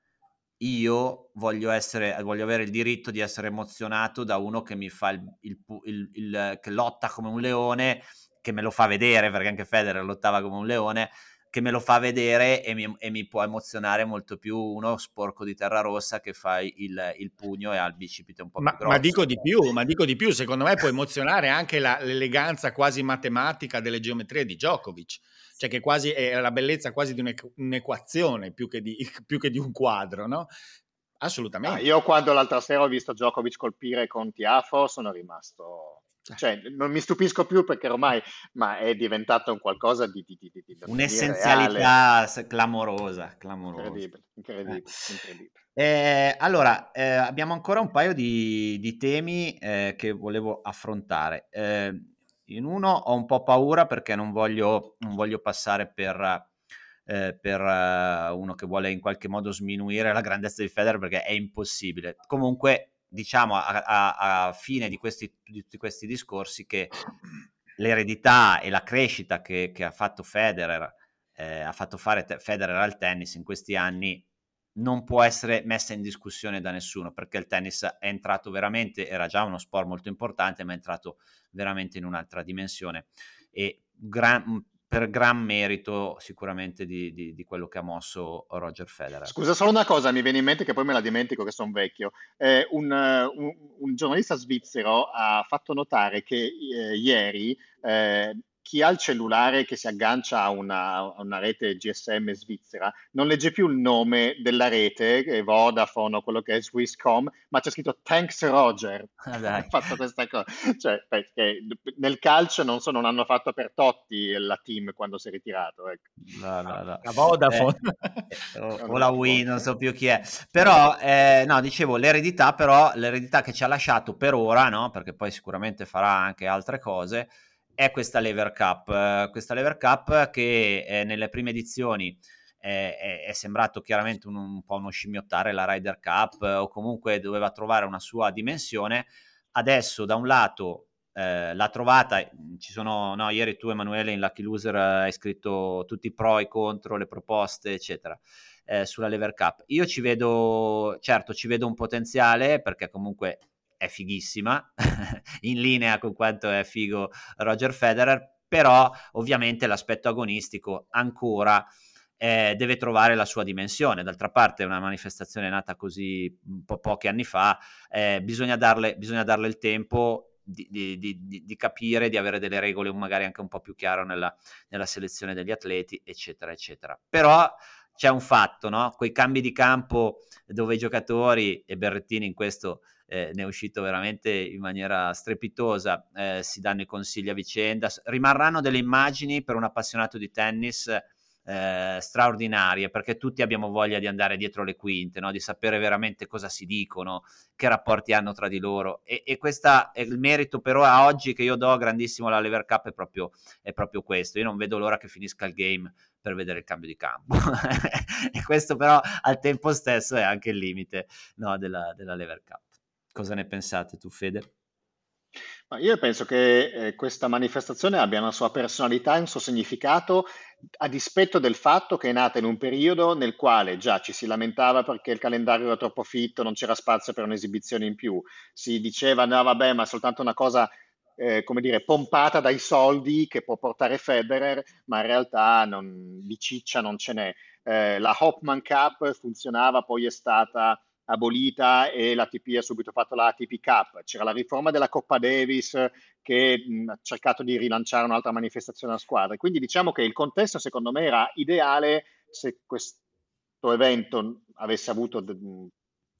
[SPEAKER 1] io voglio, essere, voglio avere il diritto di essere emozionato da uno che mi fa il, il, il, il, che lotta come un leone, che me lo fa vedere, perché anche Federer lottava come un leone, che me lo fa vedere e mi, e mi, può emozionare molto più uno sporco di terra rossa che fa il, il pugno e ha il bicipite un po'
[SPEAKER 3] ma,
[SPEAKER 1] più grosso.
[SPEAKER 3] Ma dico di più, ma dico di più, secondo me può emozionare anche la, l'eleganza quasi matematica delle geometrie di Djokovic, cioè che quasi è la bellezza quasi di un'equazione più che di, [laughs] più che di un quadro, no? Assolutamente.
[SPEAKER 2] Ah, io quando l'altra sera ho visto Djokovic colpire con Tiafo sono rimasto cioè, non mi stupisco più perché ormai ma è diventato un qualcosa di, di, di, di
[SPEAKER 1] un'essenzialità reale. clamorosa, clamorosa.
[SPEAKER 2] Incredibile, incredibile, eh. incredibile.
[SPEAKER 1] Eh, allora, eh, abbiamo ancora un paio di, temi eh, che volevo affrontare. Eh, in uno ho un po' paura perché non voglio, non voglio passare per, eh, per uno che vuole in qualche modo sminuire la grandezza di Federer perché è impossibile. Comunque diciamo a, a, a fine di questi, di tutti questi discorsi che l'eredità e la crescita che, che ha fatto Federer, eh, ha fatto fare te- Federer al tennis in questi anni non può essere messa in discussione da nessuno perché il tennis è entrato veramente, era già uno sport molto importante, ma è entrato veramente in un'altra dimensione. E gran, per gran merito sicuramente di, di, di, quello che ha mosso Roger Federer.
[SPEAKER 2] Scusa, solo una cosa, mi viene in mente che poi me la dimentico che sono vecchio. Eh, un, un, un, giornalista svizzero ha fatto notare che eh, ieri eh, chi ha il cellulare che si aggancia a una, a una, rete GSM svizzera non legge più il nome della rete, Vodafone o quello che è Swisscom, ma c'è scritto Thanks Roger. Ah, ha [laughs] fatto questa cosa. Cioè, perché nel calcio non, so, non, hanno fatto per Totti la team quando si è ritirato. Ecco.
[SPEAKER 1] No, no, no.
[SPEAKER 3] La Vodafone.
[SPEAKER 1] Eh, o, [laughs] o, la Wii, non so più chi è. Però, eh, no, dicevo, l'eredità però, l'eredità che ci ha lasciato per ora, no? perché poi sicuramente farà anche altre cose, è questa Lever Cup, uh, questa Lever Cup che eh, nelle prime edizioni è, è, è sembrato chiaramente un, un, po' uno scimmiottare la Ryder Cup o comunque doveva trovare una sua dimensione. Adesso da un lato eh, l'ha trovata, ci sono, no, ieri tu Emanuele in Lucky Loser hai scritto tutti i pro e contro, le proposte, eccetera, eh, sulla Lever Cup. Io ci vedo, certo, ci vedo un potenziale perché comunque è fighissima, [laughs] in linea con quanto è figo Roger Federer, però ovviamente l'aspetto agonistico ancora eh, deve trovare la sua dimensione. D'altra parte una manifestazione nata così un po' pochi anni fa, eh, bisogna, darle, bisogna darle il tempo di, di, di, di, capire, di avere delle regole magari anche un po' più chiare nella, nella, selezione degli atleti, eccetera, eccetera. Però c'è un fatto, no? Quei cambi di campo dove i giocatori, e Berrettini in questo eh, ne è uscito veramente in maniera strepitosa, eh, si danno i consigli a vicenda, rimarranno delle immagini per un appassionato di tennis eh, straordinarie perché tutti abbiamo voglia di andare dietro le quinte, no? di sapere veramente cosa si dicono, che rapporti hanno tra di loro e, e questo è il merito però a oggi che io do grandissimo alla Lever Cup è proprio, è proprio questo, io non vedo l'ora che finisca il game per vedere il cambio di campo [laughs] e questo però al tempo stesso è anche il limite no, della, della Lever Cup. Cosa ne pensate tu Fede?
[SPEAKER 2] Io penso che eh, questa manifestazione abbia una sua personalità e un suo significato a dispetto del fatto che è nata in un periodo nel quale già ci si lamentava perché il calendario era troppo fitto, non c'era spazio per un'esibizione in più, si diceva no vabbè ma è soltanto una cosa eh, come dire, pompata dai soldi che può portare Federer, ma in realtà non, di ciccia non ce n'è. Eh, la Hopman Cup funzionava, poi è stata abolita e l'ATP ha subito fatto la ATP Cup. C'era la riforma della Coppa Davis che mh, ha cercato di rilanciare un'altra manifestazione a squadre. Quindi diciamo che il contesto secondo me era ideale se questo evento avesse avuto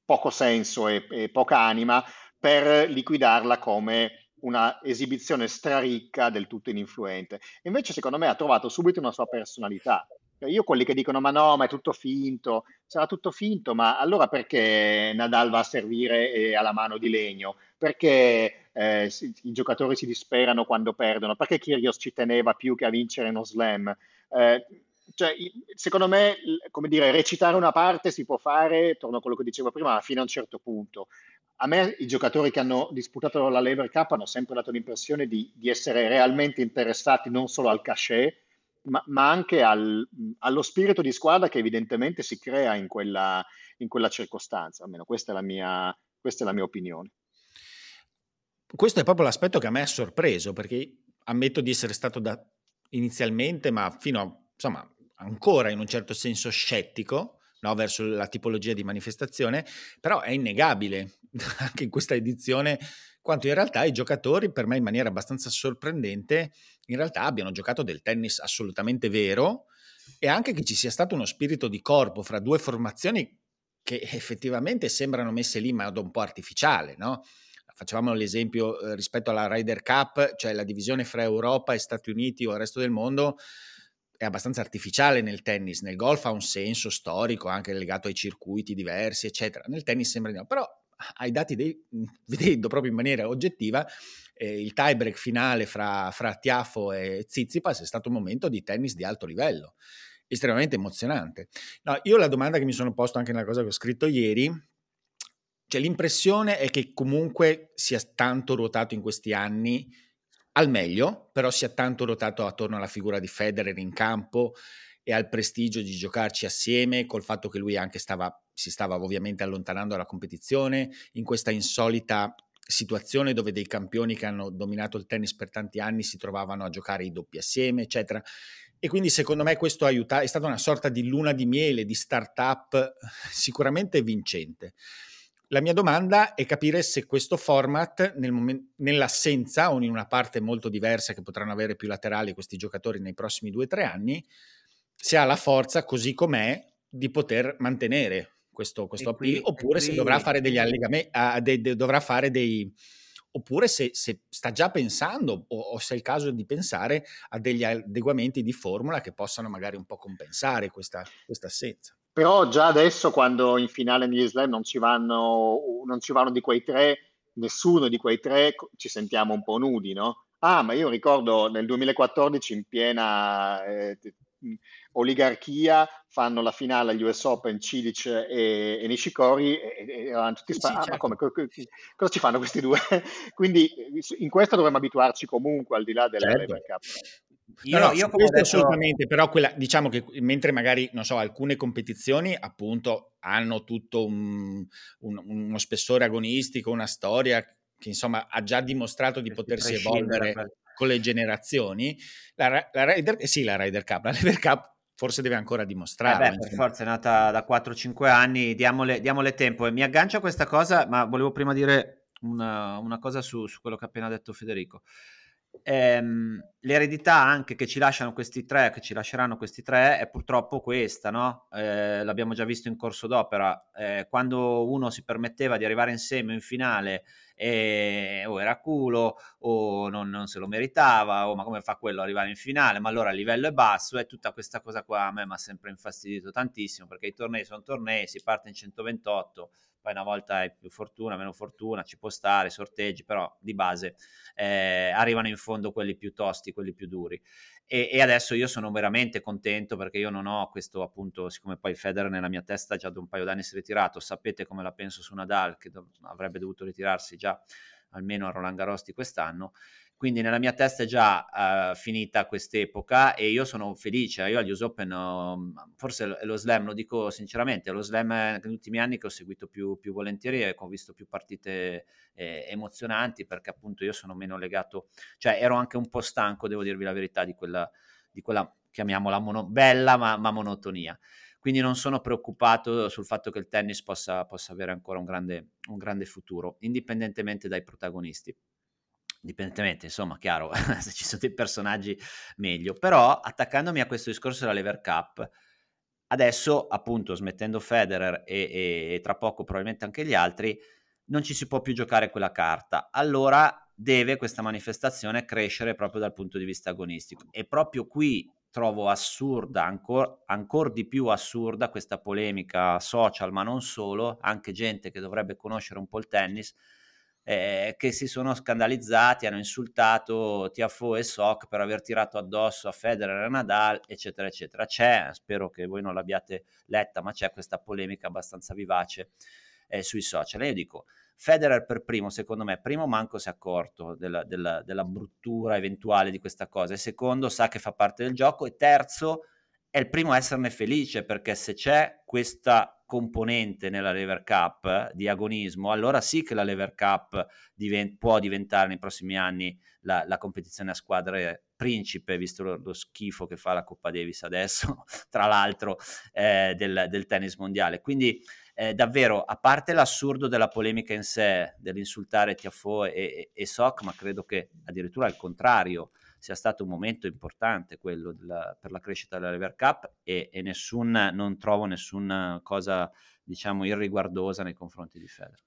[SPEAKER 2] poco senso e, e poca anima per liquidarla come una esibizione straricca del tutto ininfluente. Invece, secondo me, ha trovato subito una sua personalità. Cioè, io quelli che dicono ma no, ma è tutto finto, sarà tutto finto, ma allora perché Nadal va a servire e ha la mano di legno? Perché eh, i giocatori si disperano quando perdono? Perché Kyrgios ci teneva più che a vincere uno slam? Eh, cioè, secondo me, come dire, recitare una parte si può fare, torno a quello che dicevo prima, fino a un certo punto. A me i giocatori che hanno disputato la Lever Cup hanno sempre dato l'impressione di, di essere realmente interessati non solo al cachet, ma, ma anche al, allo spirito di squadra che evidentemente si crea in quella, in quella circostanza, almeno questa è, la mia, questa è la mia opinione.
[SPEAKER 3] Questo è proprio l'aspetto che a me ha sorpreso, perché ammetto di essere stato da, inizialmente, ma fino a, insomma, ancora in un certo senso scettico no, verso la tipologia di manifestazione, però è innegabile [laughs] anche in questa edizione quanto in realtà i giocatori, per me in maniera abbastanza sorprendente, in realtà abbiano giocato del tennis assolutamente vero e anche che ci sia stato uno spirito di corpo fra due formazioni che [laughs] effettivamente sembrano messe lì in modo un po' artificiale, no? Facevamo l'esempio eh, rispetto alla Ryder Cup, cioè la divisione fra Europa e Stati Uniti o il resto del mondo è abbastanza artificiale nel tennis, nel golf ha un senso storico anche legato ai circuiti diversi, eccetera. Nel tennis sembra di no, però ai dati dei, [laughs] vedendo proprio in maniera oggettiva, eh, il tiebreak finale fra, fra Tiafo e Zizipas è stato un momento di tennis di alto livello, estremamente emozionante. No, io la domanda che mi sono posto anche nella cosa che ho scritto ieri, cioè l'impressione è che comunque sia tanto ruotato in questi anni al meglio, però sia tanto ruotato attorno alla figura di Federer in campo e al prestigio di giocarci assieme, col fatto che lui anche stava, si stava ovviamente allontanando dalla competizione, in questa insolita situazione dove dei campioni che hanno dominato il tennis per tanti anni si trovavano a giocare i doppi assieme, eccetera. E quindi secondo me questo aiuta, è stata una sorta di luna di miele, di start-up [laughs] sicuramente vincente. La mia domanda è capire se questo format, nel momen- nell'assenza o in una parte molto diversa che potranno avere più laterali questi giocatori nei prossimi due o tre anni, se ha la forza, così com'è, di poter mantenere questo, questo qui, appeal, oppure qui... se dovrà fare degli allegamenti, uh, de, de, dovrà fare dei... oppure se, se sta già pensando o, o, se è il caso di pensare a degli adeguamenti di formula che possano magari un po' compensare questa, questa assenza.
[SPEAKER 2] Però già adesso quando in finale negli slam non ci vanno, non ci vanno di quei tre, nessuno di quei tre ci sentiamo un po' nudi, no? Ah, ma io ricordo nel 2014 in piena, eh, oligarchia fanno la finale agli US Open Cilic e, e Nishikori e, e erano tutti spa- sì, certo. ah, come, cosa ci fanno questi due? [laughs] Quindi in questo dovremmo abituarci comunque al di là della certo. Cup.
[SPEAKER 3] Io, no, no, io questo detto... assolutamente, però quella, diciamo che mentre magari, non so, alcune competizioni appunto hanno tutto un, un, uno spessore agonistico, una storia che insomma ha già dimostrato di potersi evolvere con le generazioni, la, la Ryder, eh sì, la Ryder Cup, la Ryder Cup forse deve ancora dimostrare.
[SPEAKER 1] Eh beh, per forza è nata da 4-5 anni, diamole, diamole, tempo. E mi aggancio a questa cosa, ma volevo prima dire una, una cosa su, su, quello che ha appena detto Federico. Ehm, l'eredità anche che ci lasciano questi tre, che ci lasceranno questi tre, è purtroppo questa, no? Eh, l'abbiamo già visto in corso d'opera. Eh, quando uno si permetteva di arrivare insieme in finale e o era culo o non, non, se lo meritava o ma come fa quello arrivare in finale ma allora il livello è basso e tutta questa cosa qua a me mi ha sempre infastidito tantissimo perché i tornei sono tornei si parte in 128 poi una volta hai più fortuna, meno fortuna, ci può stare, sorteggi, però di base eh, arrivano in fondo quelli più tosti, quelli più duri. E, e, adesso io sono veramente contento perché io non ho questo appunto, siccome poi Federer nella mia testa già da un paio d'anni si è ritirato, sapete come la penso su Nadal che do- avrebbe dovuto ritirarsi già almeno a Roland Garros di quest'anno quindi nella mia testa è già uh, finita quest'epoca e io sono felice. Io agli US Open, uh, forse è lo slam, lo dico sinceramente, lo slam negli ultimi anni che ho seguito più, più volentieri e ho visto più partite eh, emozionanti perché appunto io sono meno legato, cioè ero anche un po' stanco, devo dirvi la verità, di quella, di quella chiamiamola mono, bella ma, ma, monotonia. Quindi non sono preoccupato sul fatto che il tennis possa, possa avere ancora un grande, un grande futuro, indipendentemente dai protagonisti dipendentemente, insomma, chiaro, [laughs] se ci sono dei personaggi meglio, però attaccandomi a questo discorso della Lever Cup, adesso appunto smettendo Federer e, e, e, tra poco probabilmente anche gli altri, non ci si può più giocare quella carta. Allora deve questa manifestazione crescere proprio dal punto di vista agonistico e proprio qui trovo assurda, ancora ancor di più assurda questa polemica social, ma non solo, anche gente che dovrebbe conoscere un po' il tennis, eh, che si sono scandalizzati, hanno insultato Tiafo e Soc per aver tirato addosso a Federer e Nadal, eccetera, eccetera. C'è, spero che voi non l'abbiate letta, ma c'è questa polemica abbastanza vivace eh, sui social. E io dico, Federer per primo, secondo me, primo manco si è accorto della, della, della bruttura eventuale di questa cosa, e secondo sa che fa parte del gioco, e terzo è il primo a esserne felice perché se c'è questa componente nella Lever Cup di agonismo, allora sì che la Lever Cup divent- può diventare nei prossimi anni la, la, competizione a squadre principe, visto lo, lo, schifo che fa la Coppa Davis adesso, [laughs] tra l'altro, eh, del, del, tennis mondiale. Quindi eh, davvero, a parte l'assurdo della polemica in sé, dell'insultare Tiafoe e, e, e Soc, ma credo che addirittura al contrario, sia stato un momento importante quello della, per la crescita della Lever Cup e, e nessun, non trovo nessuna cosa diciamo irriguardosa nei confronti di Federer.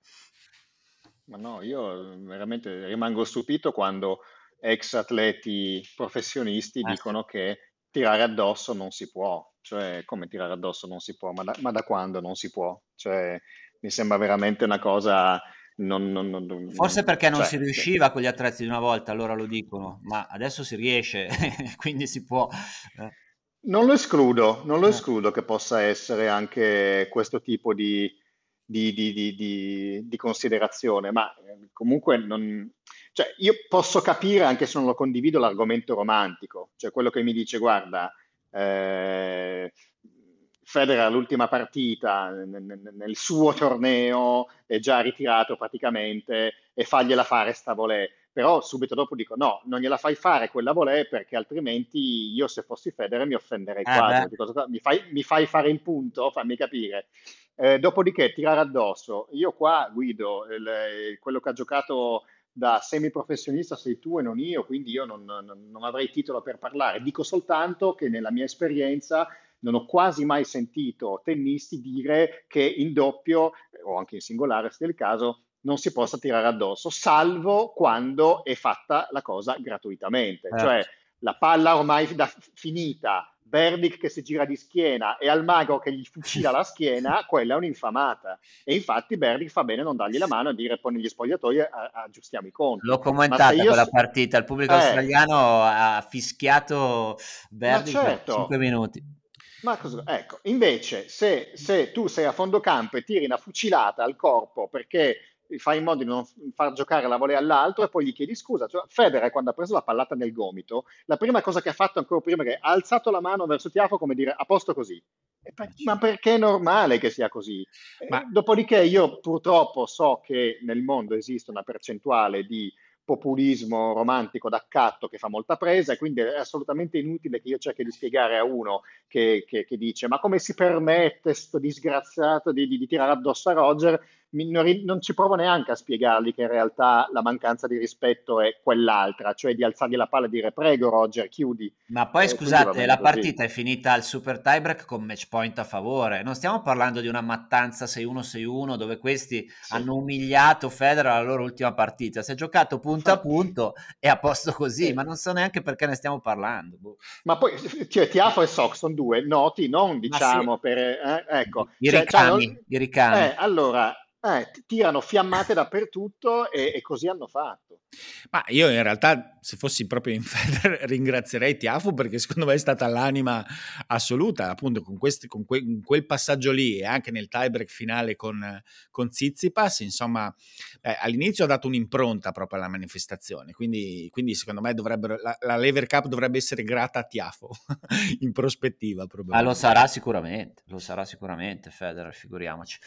[SPEAKER 2] Ma no, io veramente rimango stupito quando ex atleti professionisti ah, dicono che tirare addosso non si può, cioè come tirare addosso non si può, ma da, ma da quando non si può? Cioè, mi sembra veramente una cosa non, non, non,
[SPEAKER 1] Forse perché non cioè, si riusciva con gli attrezzi di una volta, allora lo dicono, ma adesso si riesce, [laughs] quindi si può.
[SPEAKER 2] Eh. Non lo escludo, non lo escludo che possa essere anche questo tipo di, di, di, di considerazione, ma eh, comunque non, cioè, io posso capire, anche se non lo condivido, l'argomento romantico, cioè quello che mi dice, guarda, eh, Federer all'ultima partita nel suo torneo è già ritirato praticamente e fagliela fare sta volée. Però subito dopo dico no, non gliela fai fare quella volée perché altrimenti io se fossi Federer mi offenderei eh quasi. Mi fai, mi fai, fare in punto? Fammi capire. Eh, dopodiché tirare addosso. Io qua guido il, quello che ha giocato da semiprofessionista sei tu e non io, quindi io non, non, non avrei titolo per parlare. Dico soltanto che nella mia esperienza non ho quasi mai sentito tennisti dire che in doppio o anche in singolare se il caso non si possa tirare addosso, salvo quando è fatta la cosa gratuitamente, eh. cioè la palla ormai da, finita Berdic che si gira di schiena e al mago che gli fucila la schiena, [laughs] quella è un'infamata. E infatti Berdic fa bene non dargli la mano e dire poi negli spogliatoi aggiustiamo i conti.
[SPEAKER 1] L'ho commentata quella partita, il pubblico eh... australiano ha fischiato Berdic certo. per 5 minuti.
[SPEAKER 2] Ma cosa, ecco, invece se, se tu sei a fondo campo e tiri una fucilata al corpo perché fai in modo di non far giocare la volea all'altro e poi gli chiedi scusa. Cioè, Federer, quando ha preso la pallata nel gomito, la prima cosa che ha fatto ancora prima è che ha alzato la mano verso Tiafo come dire a posto così. Ma perché è normale che sia così? Ma... Dopodiché io purtroppo so che nel mondo esiste una percentuale di populismo romantico d'accatto che fa molta presa e quindi è assolutamente inutile che io cerchi di spiegare a uno che, che, che dice ma come si permette questo disgraziato di, di, di tirare addosso a Roger non ci provo neanche a spiegargli che in realtà la mancanza di rispetto è quell'altra, cioè di alzargli la palla e dire prego Roger, chiudi.
[SPEAKER 1] Ma poi eh, scusate, la partita così. è finita al super tiebreak con match point a favore, non stiamo parlando di una mattanza 6-1-6-1 dove questi sì. hanno umiliato Federer alla loro ultima partita, si è giocato punto a punto e a posto così, sì. ma non so neanche perché ne stiamo parlando. Boh.
[SPEAKER 2] Ma poi cioè, Tiafo e Sox sono due noti, non diciamo sì. per... Eh, ecco.
[SPEAKER 1] I cioè, ricami, cioè, i ricami.
[SPEAKER 2] Eh, allora, eh, tirano fiammate dappertutto e, e, così hanno fatto.
[SPEAKER 3] Ma io in realtà, se fossi proprio in [laughs] Feder, ringrazierei Tiafu perché secondo me è stata l'anima assoluta, appunto con, questi, con que, quel passaggio lì e anche nel tiebreak finale con, con Zizipas, insomma, eh, all'inizio ha dato un'impronta proprio alla manifestazione, quindi, quindi secondo me la, la, Lever Cup dovrebbe essere grata a Tiafo [laughs] in prospettiva.
[SPEAKER 1] Ah, lo sarà sicuramente, lo sarà sicuramente Federer, figuriamoci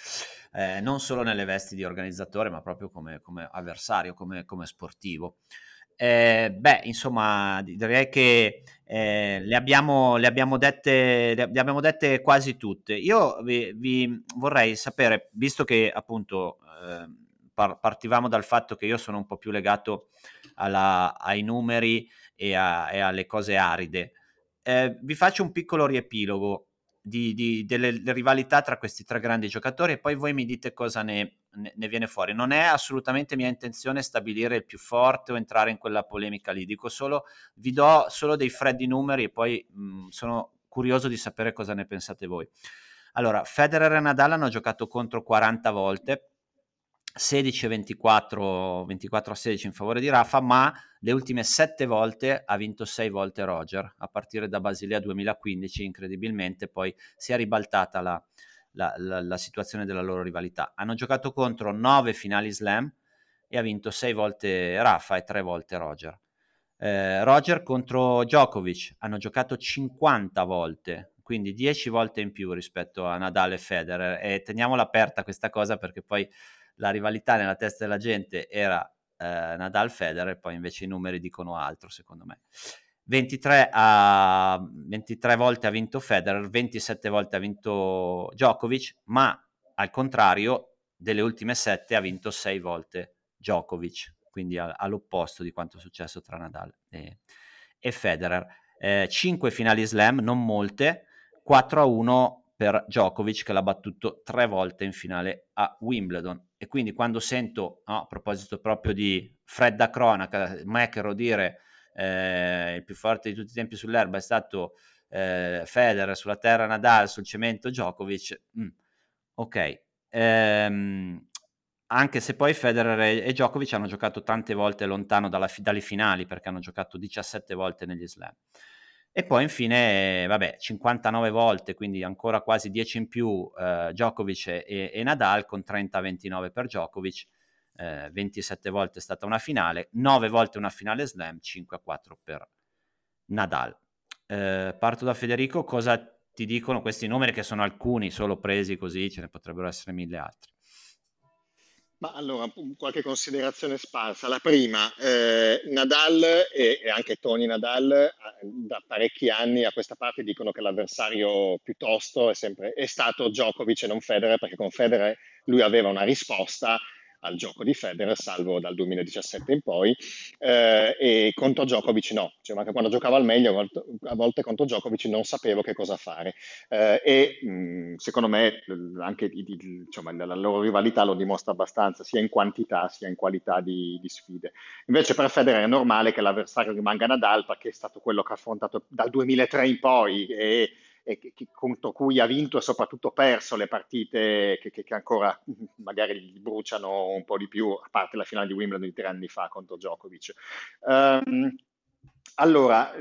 [SPEAKER 1] eh, non solo nelle vesti di organizzatore, ma proprio come, come avversario, come, come sportivo. Eh, beh, insomma, direi che eh, le, abbiamo, le, abbiamo dette, le, abbiamo dette, quasi tutte. Io vi, vi vorrei sapere, visto che appunto eh, par- partivamo dal fatto che io sono un po' più legato alla, ai numeri e, a, e, alle cose aride, eh, vi faccio un piccolo riepilogo di, di, delle rivalità tra questi tre grandi giocatori e poi voi mi dite cosa ne, ne, ne, viene fuori. Non è assolutamente mia intenzione stabilire il più forte o entrare in quella polemica lì, dico solo, vi do solo dei freddi numeri e poi mh, sono curioso di sapere cosa ne pensate voi. Allora, Federer e Nadal hanno giocato contro 40 volte, 16 24, 24 a 16 in favore di Rafa, ma le ultime 7 volte ha vinto 6 volte Roger, a partire da Basilea 2015, incredibilmente poi si è ribaltata la, la, la, la situazione della loro rivalità. Hanno giocato contro 9 finali slam e ha vinto 6 volte Rafa e 3 volte Roger. Eh, Roger contro Djokovic hanno giocato 50 volte, quindi 10 volte in più rispetto a Nadal e Federer e teniamola aperta questa cosa perché poi la rivalità nella testa della gente era eh, Nadal-Federer, poi invece i numeri dicono altro, secondo me. 23, a, 23 volte ha vinto Federer, 27 volte ha vinto Djokovic, ma al contrario delle ultime 7 ha vinto 6 volte Djokovic, quindi all'opposto di quanto è successo tra Nadal e, e Federer. Eh, 5 finali slam, non molte, 4 a 1 per Djokovic che l'ha battuto tre volte in finale a Wimbledon. E quindi quando sento, no, a proposito proprio di fredda cronaca, Mecchero dire eh, il più forte di tutti i tempi sull'erba è stato eh, Federer, sulla terra Nadal, sul cemento Djokovic, mm, ok. Ehm, anche se poi Federer e, e Djokovic hanno giocato tante volte lontano dalla, dalle finali perché hanno giocato 17 volte negli slam. E poi infine, vabbè, 59 volte, quindi ancora quasi 10 in più eh, Djokovic e, e, Nadal con 30-29 per Djokovic, eh, 27 volte è stata una finale, 9 volte una finale slam, 5-4 per Nadal. Eh, parto da Federico, cosa ti dicono questi numeri che sono alcuni solo presi così, ce ne potrebbero essere mille altri.
[SPEAKER 2] Ma allora, qualche considerazione sparsa. La prima, eh, Nadal e, e, anche Tony Nadal eh, da parecchi anni a questa parte dicono che l'avversario piuttosto è, sempre, è stato Djokovic e non Federer, perché con Federer lui aveva una risposta, al gioco di Federer, salvo dal 2017 in poi, eh, e contro Djokovic no, cioè, anche quando giocava al meglio, a volte, contro Djokovic non sapevo che cosa fare. Eh, e mh, secondo me anche di, di, insomma, la loro rivalità lo dimostra abbastanza, sia in quantità sia in qualità di, di sfide. Invece per Federer è normale che l'avversario rimanga Nadal, perché è stato quello che ha affrontato dal 2003 in poi e e che, contro cui ha vinto e soprattutto perso le partite che, che, ancora [laughs] magari gli bruciano un po' di più, a parte la finale di Wimbledon di tre anni fa contro Djokovic. Um, allora,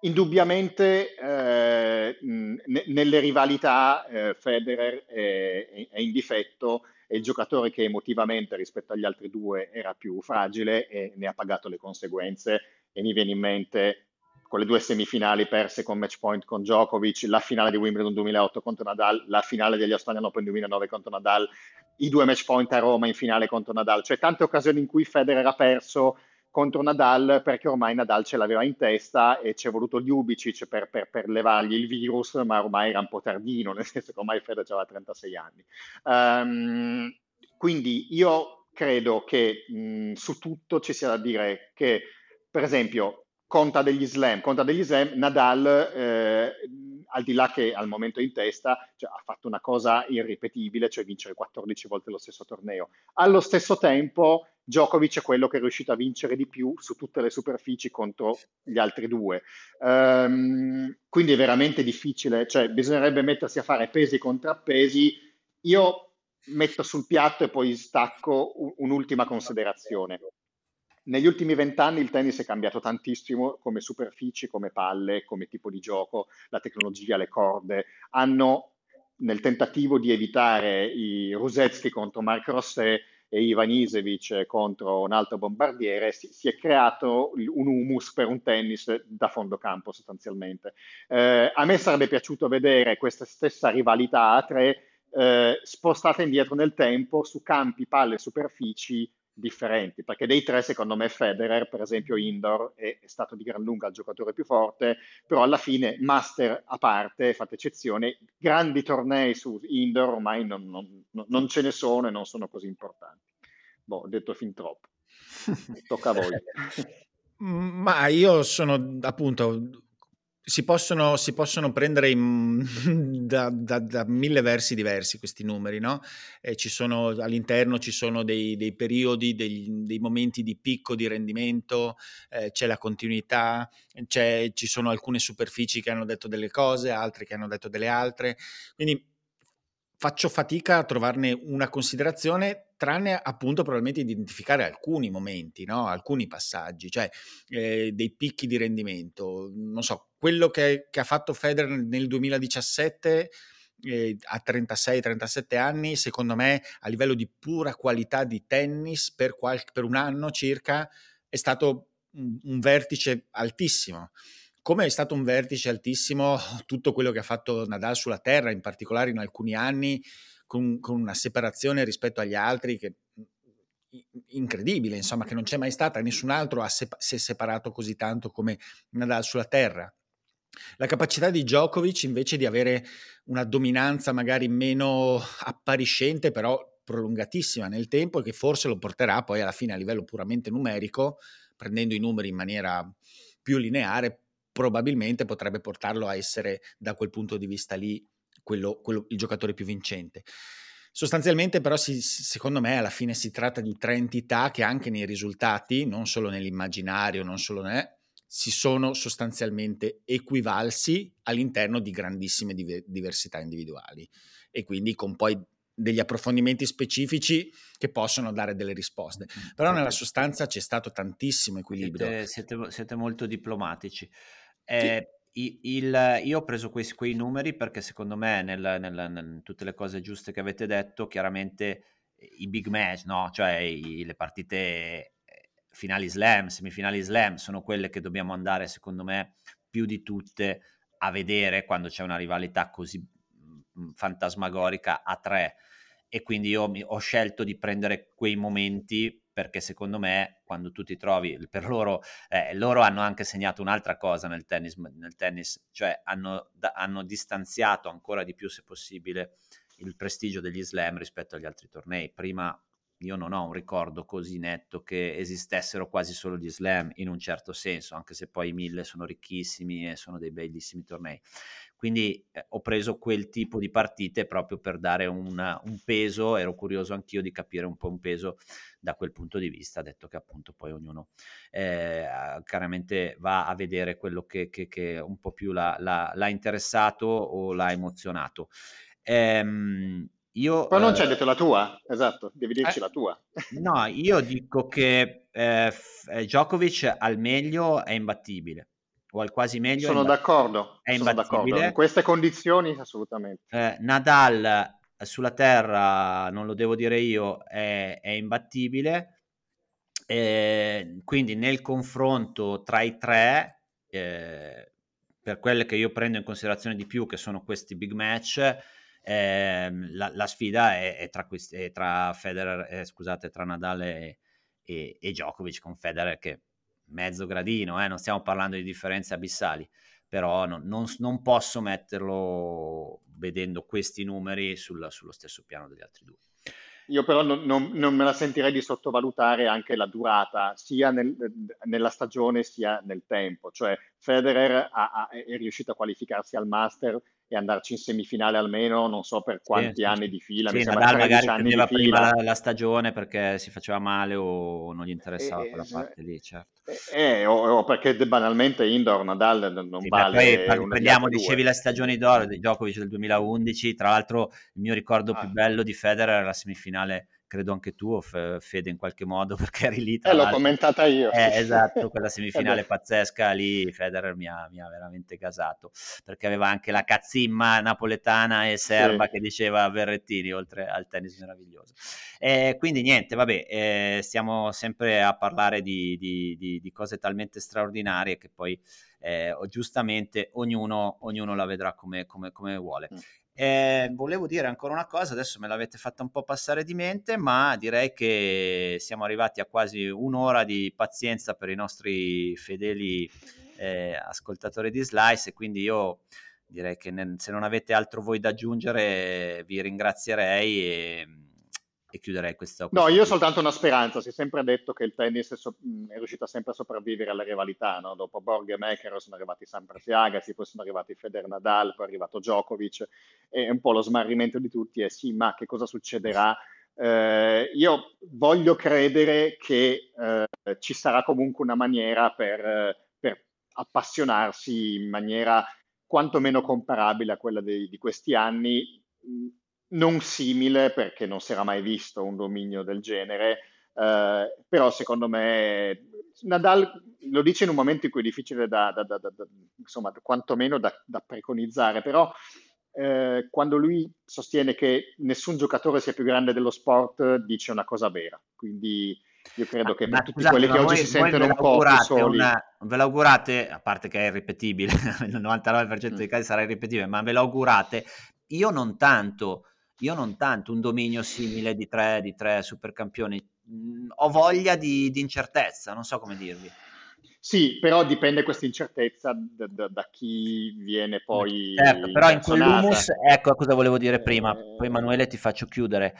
[SPEAKER 2] indubbiamente eh, nelle rivalità eh, Federer è, è, in difetto, è il giocatore che emotivamente rispetto agli altri due era più fragile e ne ha pagato le conseguenze e mi viene in mente quelle due semifinali perse con match point con Djokovic, la finale di Wimbledon 2008 contro Nadal, la finale degli Australian Open 2009 contro Nadal, i due match point a Roma in finale contro Nadal, cioè tante occasioni in cui Federer ha perso contro Nadal perché ormai Nadal ce l'aveva in testa e ci è voluto Ljubicic per, per, per, levargli il virus, ma ormai era un po' tardino, [laughs] nel senso che ormai Federer aveva 36 anni. Um, quindi io credo che mh, su tutto ci sia da dire che, per esempio, conta degli slam, conta degli slam, Nadal, eh, al di là che al momento in testa, cioè, ha fatto una cosa irripetibile, cioè vincere 14 volte lo stesso torneo. Allo stesso tempo, Djokovic è quello che è riuscito a vincere di più su tutte le superfici contro gli altri due. Um, quindi è veramente difficile, cioè bisognerebbe mettersi a fare pesi e contrappesi. Io metto sul piatto e poi stacco un'ultima considerazione negli ultimi vent'anni il tennis è cambiato tantissimo come superfici, come palle, come tipo di gioco, la tecnologia, le corde. Hanno, nel tentativo di evitare i Rusetsky contro Marc Rosset e Ivan Isevic contro un altro bombardiere, si, si, è creato un humus per un tennis da fondo campo sostanzialmente. Eh, a me sarebbe piaciuto vedere questa stessa rivalità a tre eh, spostata indietro nel tempo su campi, palle superfici differenti, perché dei tre secondo me Federer, per esempio indoor, è, è, stato di gran lunga il giocatore più forte, però alla fine master a parte, fate eccezione, grandi tornei su indoor ormai non, non, non ce ne sono e non sono così importanti. Boh, ho detto fin troppo. [laughs] Tocca a voi.
[SPEAKER 3] Ma io sono appunto si possono, si possono prendere in, [laughs] da, da, da, mille versi diversi questi numeri, no? ci sono, all'interno ci sono dei, dei periodi, dei, dei, momenti di picco di rendimento, eh, c'è la continuità, c'è, ci sono alcune superfici che hanno detto delle cose, altre che hanno detto delle altre. Quindi faccio fatica a trovarne una considerazione, tranne appunto probabilmente identificare alcuni momenti, no? alcuni passaggi, cioè eh, dei picchi di rendimento. Non so, quello che, che ha fatto Federer nel 2017 eh, a 36-37 anni, secondo me a livello di pura qualità di tennis per, qual- per un anno circa è stato un, un vertice altissimo come è stato un vertice altissimo tutto quello che ha fatto Nadal sulla terra, in particolare in alcuni anni, con, con una separazione rispetto agli altri che incredibile, insomma, che non c'è mai stata, nessun altro ha si è separato così tanto come Nadal sulla terra. La capacità di Djokovic invece di avere una dominanza magari meno appariscente, però prolungatissima nel tempo e che forse lo porterà poi alla fine a livello puramente numerico, prendendo i numeri in maniera più lineare, probabilmente potrebbe portarlo a essere da quel punto di vista lì quello, quello, il giocatore più vincente. Sostanzialmente però si, secondo me alla fine si tratta di tre entità che anche nei risultati, non solo nell'immaginario, non solo ne, si sono sostanzialmente equivalsi all'interno di grandissime diversità individuali e quindi con poi degli approfondimenti specifici che possono dare delle risposte. Però nella sostanza c'è stato tantissimo equilibrio.
[SPEAKER 1] Siete, siete, siete molto diplomatici. Eh, il, il, io ho preso quei, quei, numeri perché secondo me nel, nel, nel, tutte le cose giuste che avete detto, chiaramente i big match, no? cioè i, le partite finali slam, semifinali slam, sono quelle che dobbiamo andare secondo me più di tutte a vedere quando c'è una rivalità così mh, fantasmagorica a tre e quindi io mi, ho scelto di prendere quei momenti perché secondo me quando tu ti trovi, per loro, eh, loro hanno anche segnato un'altra cosa nel tennis, nel tennis cioè hanno, da, hanno distanziato ancora di più se possibile il prestigio degli slam rispetto agli altri tornei. Prima io non ho un ricordo così netto che esistessero quasi solo gli slam in un certo senso, anche se poi i mille sono ricchissimi e sono dei bellissimi tornei. Quindi eh, ho preso quel tipo di partite proprio per dare una, un peso, ero curioso anch'io di capire un po' un peso da quel punto di vista, detto che appunto poi ognuno eh, chiaramente va a vedere quello che, che, che un po' più l'ha, l'ha, l'ha interessato o l'ha emozionato. Ehm, io,
[SPEAKER 2] Poi non eh, c'è detto la tua, esatto, devi dirci eh, la tua.
[SPEAKER 1] No, io dico che eh, eh, Djokovic al meglio è imbattibile, o al quasi meglio.
[SPEAKER 2] Sono d'accordo, è sono d'accordo. In queste condizioni assolutamente.
[SPEAKER 1] Eh, Nadal sulla terra, non lo devo dire io, è, è imbattibile. Eh, quindi nel confronto tra i tre, per quelle che io prendo in considerazione di più, che sono questi big match, eh, la, la, sfida è, è, tra è, tra Federer, eh, scusate, tra Nadal e, e, e, Djokovic con Federer che mezzo gradino, eh, non stiamo parlando di differenze abissali, però non, non, non posso metterlo vedendo questi numeri sul, sullo stesso piano degli altri due.
[SPEAKER 2] Io però non, non, non, me la sentirei di sottovalutare anche la durata, sia nel, nella stagione sia nel tempo. Cioè Federer ha, ha, è riuscito a qualificarsi al Master e andarci in semifinale almeno non so per quanti sì, anni di fila.
[SPEAKER 1] Sì, mi Nadal magari prendeva prima la, la, stagione perché si faceva male o non gli interessava e, quella parte lì, certo.
[SPEAKER 2] Eh, o, o, perché banalmente indoor Nadal non sì, vale...
[SPEAKER 1] Poi prendiamo, dicevi le stagioni d'oro di Djokovic del 2011, tra l'altro il mio ricordo ah. più bello di Federer era la semifinale credo anche tu, Fede, in qualche modo, [laughs] perché eri lì.
[SPEAKER 2] Eh, l'ho commentata io.
[SPEAKER 1] Eh, esatto, quella [laughs] semifinale pazzesca lì, Federer mi ha, mi ha, veramente gasato, perché aveva anche la cazzimma napoletana e serba sì. che diceva Verrettini, oltre al tennis meraviglioso. Eh, quindi niente, vabbè, eh, stiamo sempre a parlare di, di, di, di cose talmente straordinarie che poi... Eh, giustamente ognuno, ognuno, la vedrà come, come, come vuole. Eh, volevo dire ancora una cosa, adesso me l'avete fatta un po' passare di mente, ma direi che siamo arrivati a quasi un'ora di pazienza per i nostri fedeli eh, ascoltatori di Slice quindi io direi che ne, se non avete altro voi da aggiungere vi ringrazierei e e chiuderei questo.
[SPEAKER 2] No, io ho soltanto una speranza. Si è sempre detto che il tennis è, so- è riuscito sempre a sopravvivere alle rivalità. No? Dopo Borg e Mekero sono arrivati Sampras e Agassi, poi sono arrivati Feder Nadal, poi è arrivato Djokovic. E un po' lo smarrimento di tutti è sì, ma che cosa succederà? Eh, io voglio credere che eh, ci sarà comunque una maniera per, per, appassionarsi in maniera quantomeno comparabile a quella dei, di questi anni non simile perché non si era mai visto un dominio del genere, eh, però secondo me Nadal lo dice in un momento in cui è difficile da, da, da, da insomma, quantomeno da, preconizzare, però eh, quando lui sostiene che nessun giocatore sia più grande dello sport, dice una cosa vera. Quindi io credo che per tutti scusate, quelli che oggi voi, si sentono un po' più soli... Una,
[SPEAKER 1] ve l'augurate, a parte che è irripetibile, [laughs] il 99% mm. dei casi sarà irripetibile, ma ve l'augurate, io non tanto io non tanto un dominio simile di tre, di tre supercampioni, mm, ho voglia di, di, incertezza, non so come dirvi.
[SPEAKER 2] Sì, però dipende questa incertezza da, da, da chi viene poi.
[SPEAKER 1] Certo, però in quell'humus, ecco cosa volevo dire prima, poi eh. Emanuele ti faccio chiudere.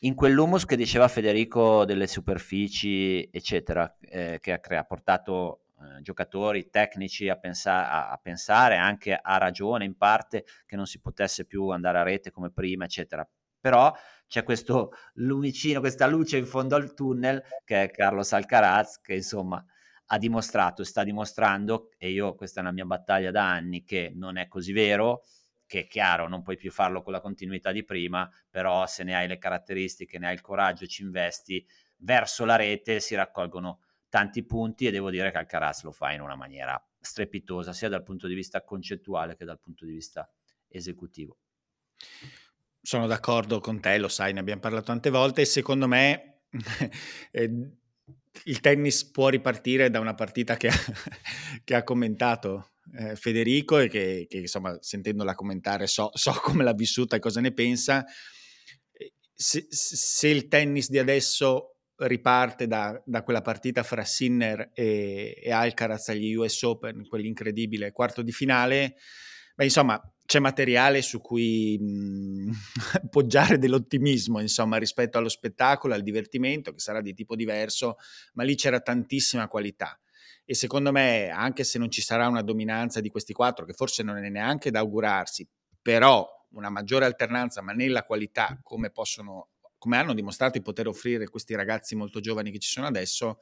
[SPEAKER 1] In quell'humus che diceva Federico delle superfici, eccetera, eh, che ha, ha portato eh, giocatori tecnici a, pensa- a, a, pensare, anche a ragione in parte, che non si potesse più andare a rete come prima, eccetera. Però c'è questo lumicino, questa luce in fondo al tunnel che è Carlos Alcaraz, che insomma ha dimostrato, sta dimostrando, e io questa è una mia battaglia da anni, che non è così vero, che è chiaro, non puoi più farlo con la continuità di prima, però se ne hai le caratteristiche, ne hai il coraggio ci investi, verso la rete si raccolgono tanti punti e devo dire che Alcaraz lo fa in una maniera strepitosa sia dal punto di vista concettuale che dal punto di vista esecutivo.
[SPEAKER 3] Sono d'accordo con te, lo sai, ne abbiamo parlato tante volte e secondo me [laughs] eh, il tennis può ripartire da una partita che ha, [laughs] che ha commentato eh, Federico e che, che, insomma sentendola commentare so, so, come l'ha vissuta e cosa ne pensa. Se, se il tennis di adesso riparte da, da, quella partita fra Sinner e, e, Alcaraz agli US Open, quell'incredibile quarto di finale. Beh, insomma, c'è materiale su cui [laughs] mh, poggiare dell'ottimismo, insomma, rispetto allo spettacolo, al divertimento, che sarà di tipo diverso, ma lì c'era tantissima qualità. E secondo me, anche se non ci sarà una dominanza di questi quattro, che forse non è neanche da augurarsi, però una maggiore alternanza, ma nella qualità, come possono, come hanno dimostrato di poter offrire questi ragazzi molto giovani che ci sono adesso,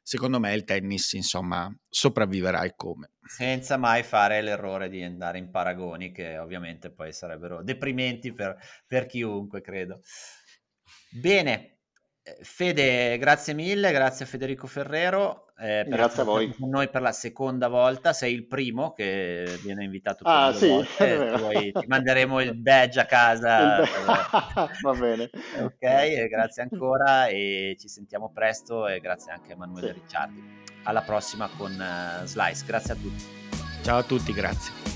[SPEAKER 3] secondo me il tennis, insomma, sopravviverà e come.
[SPEAKER 1] Senza mai fare l'errore di andare in paragoni che ovviamente poi sarebbero deprimenti per, per chiunque, credo. Bene, Fede, grazie mille, grazie a Federico Ferrero.
[SPEAKER 2] Eh, grazie a voi.
[SPEAKER 1] Con noi per la seconda volta, sei il primo che viene invitato
[SPEAKER 2] ah, sì, [laughs]
[SPEAKER 1] Poi ti manderemo il badge a casa. [laughs]
[SPEAKER 2] Va bene. [laughs]
[SPEAKER 1] Ok, grazie ancora e ci sentiamo presto e grazie anche a Emanuele sì. Ricciardi. Alla prossima con uh, Slice, grazie a tutti.
[SPEAKER 3] Ciao a tutti, grazie.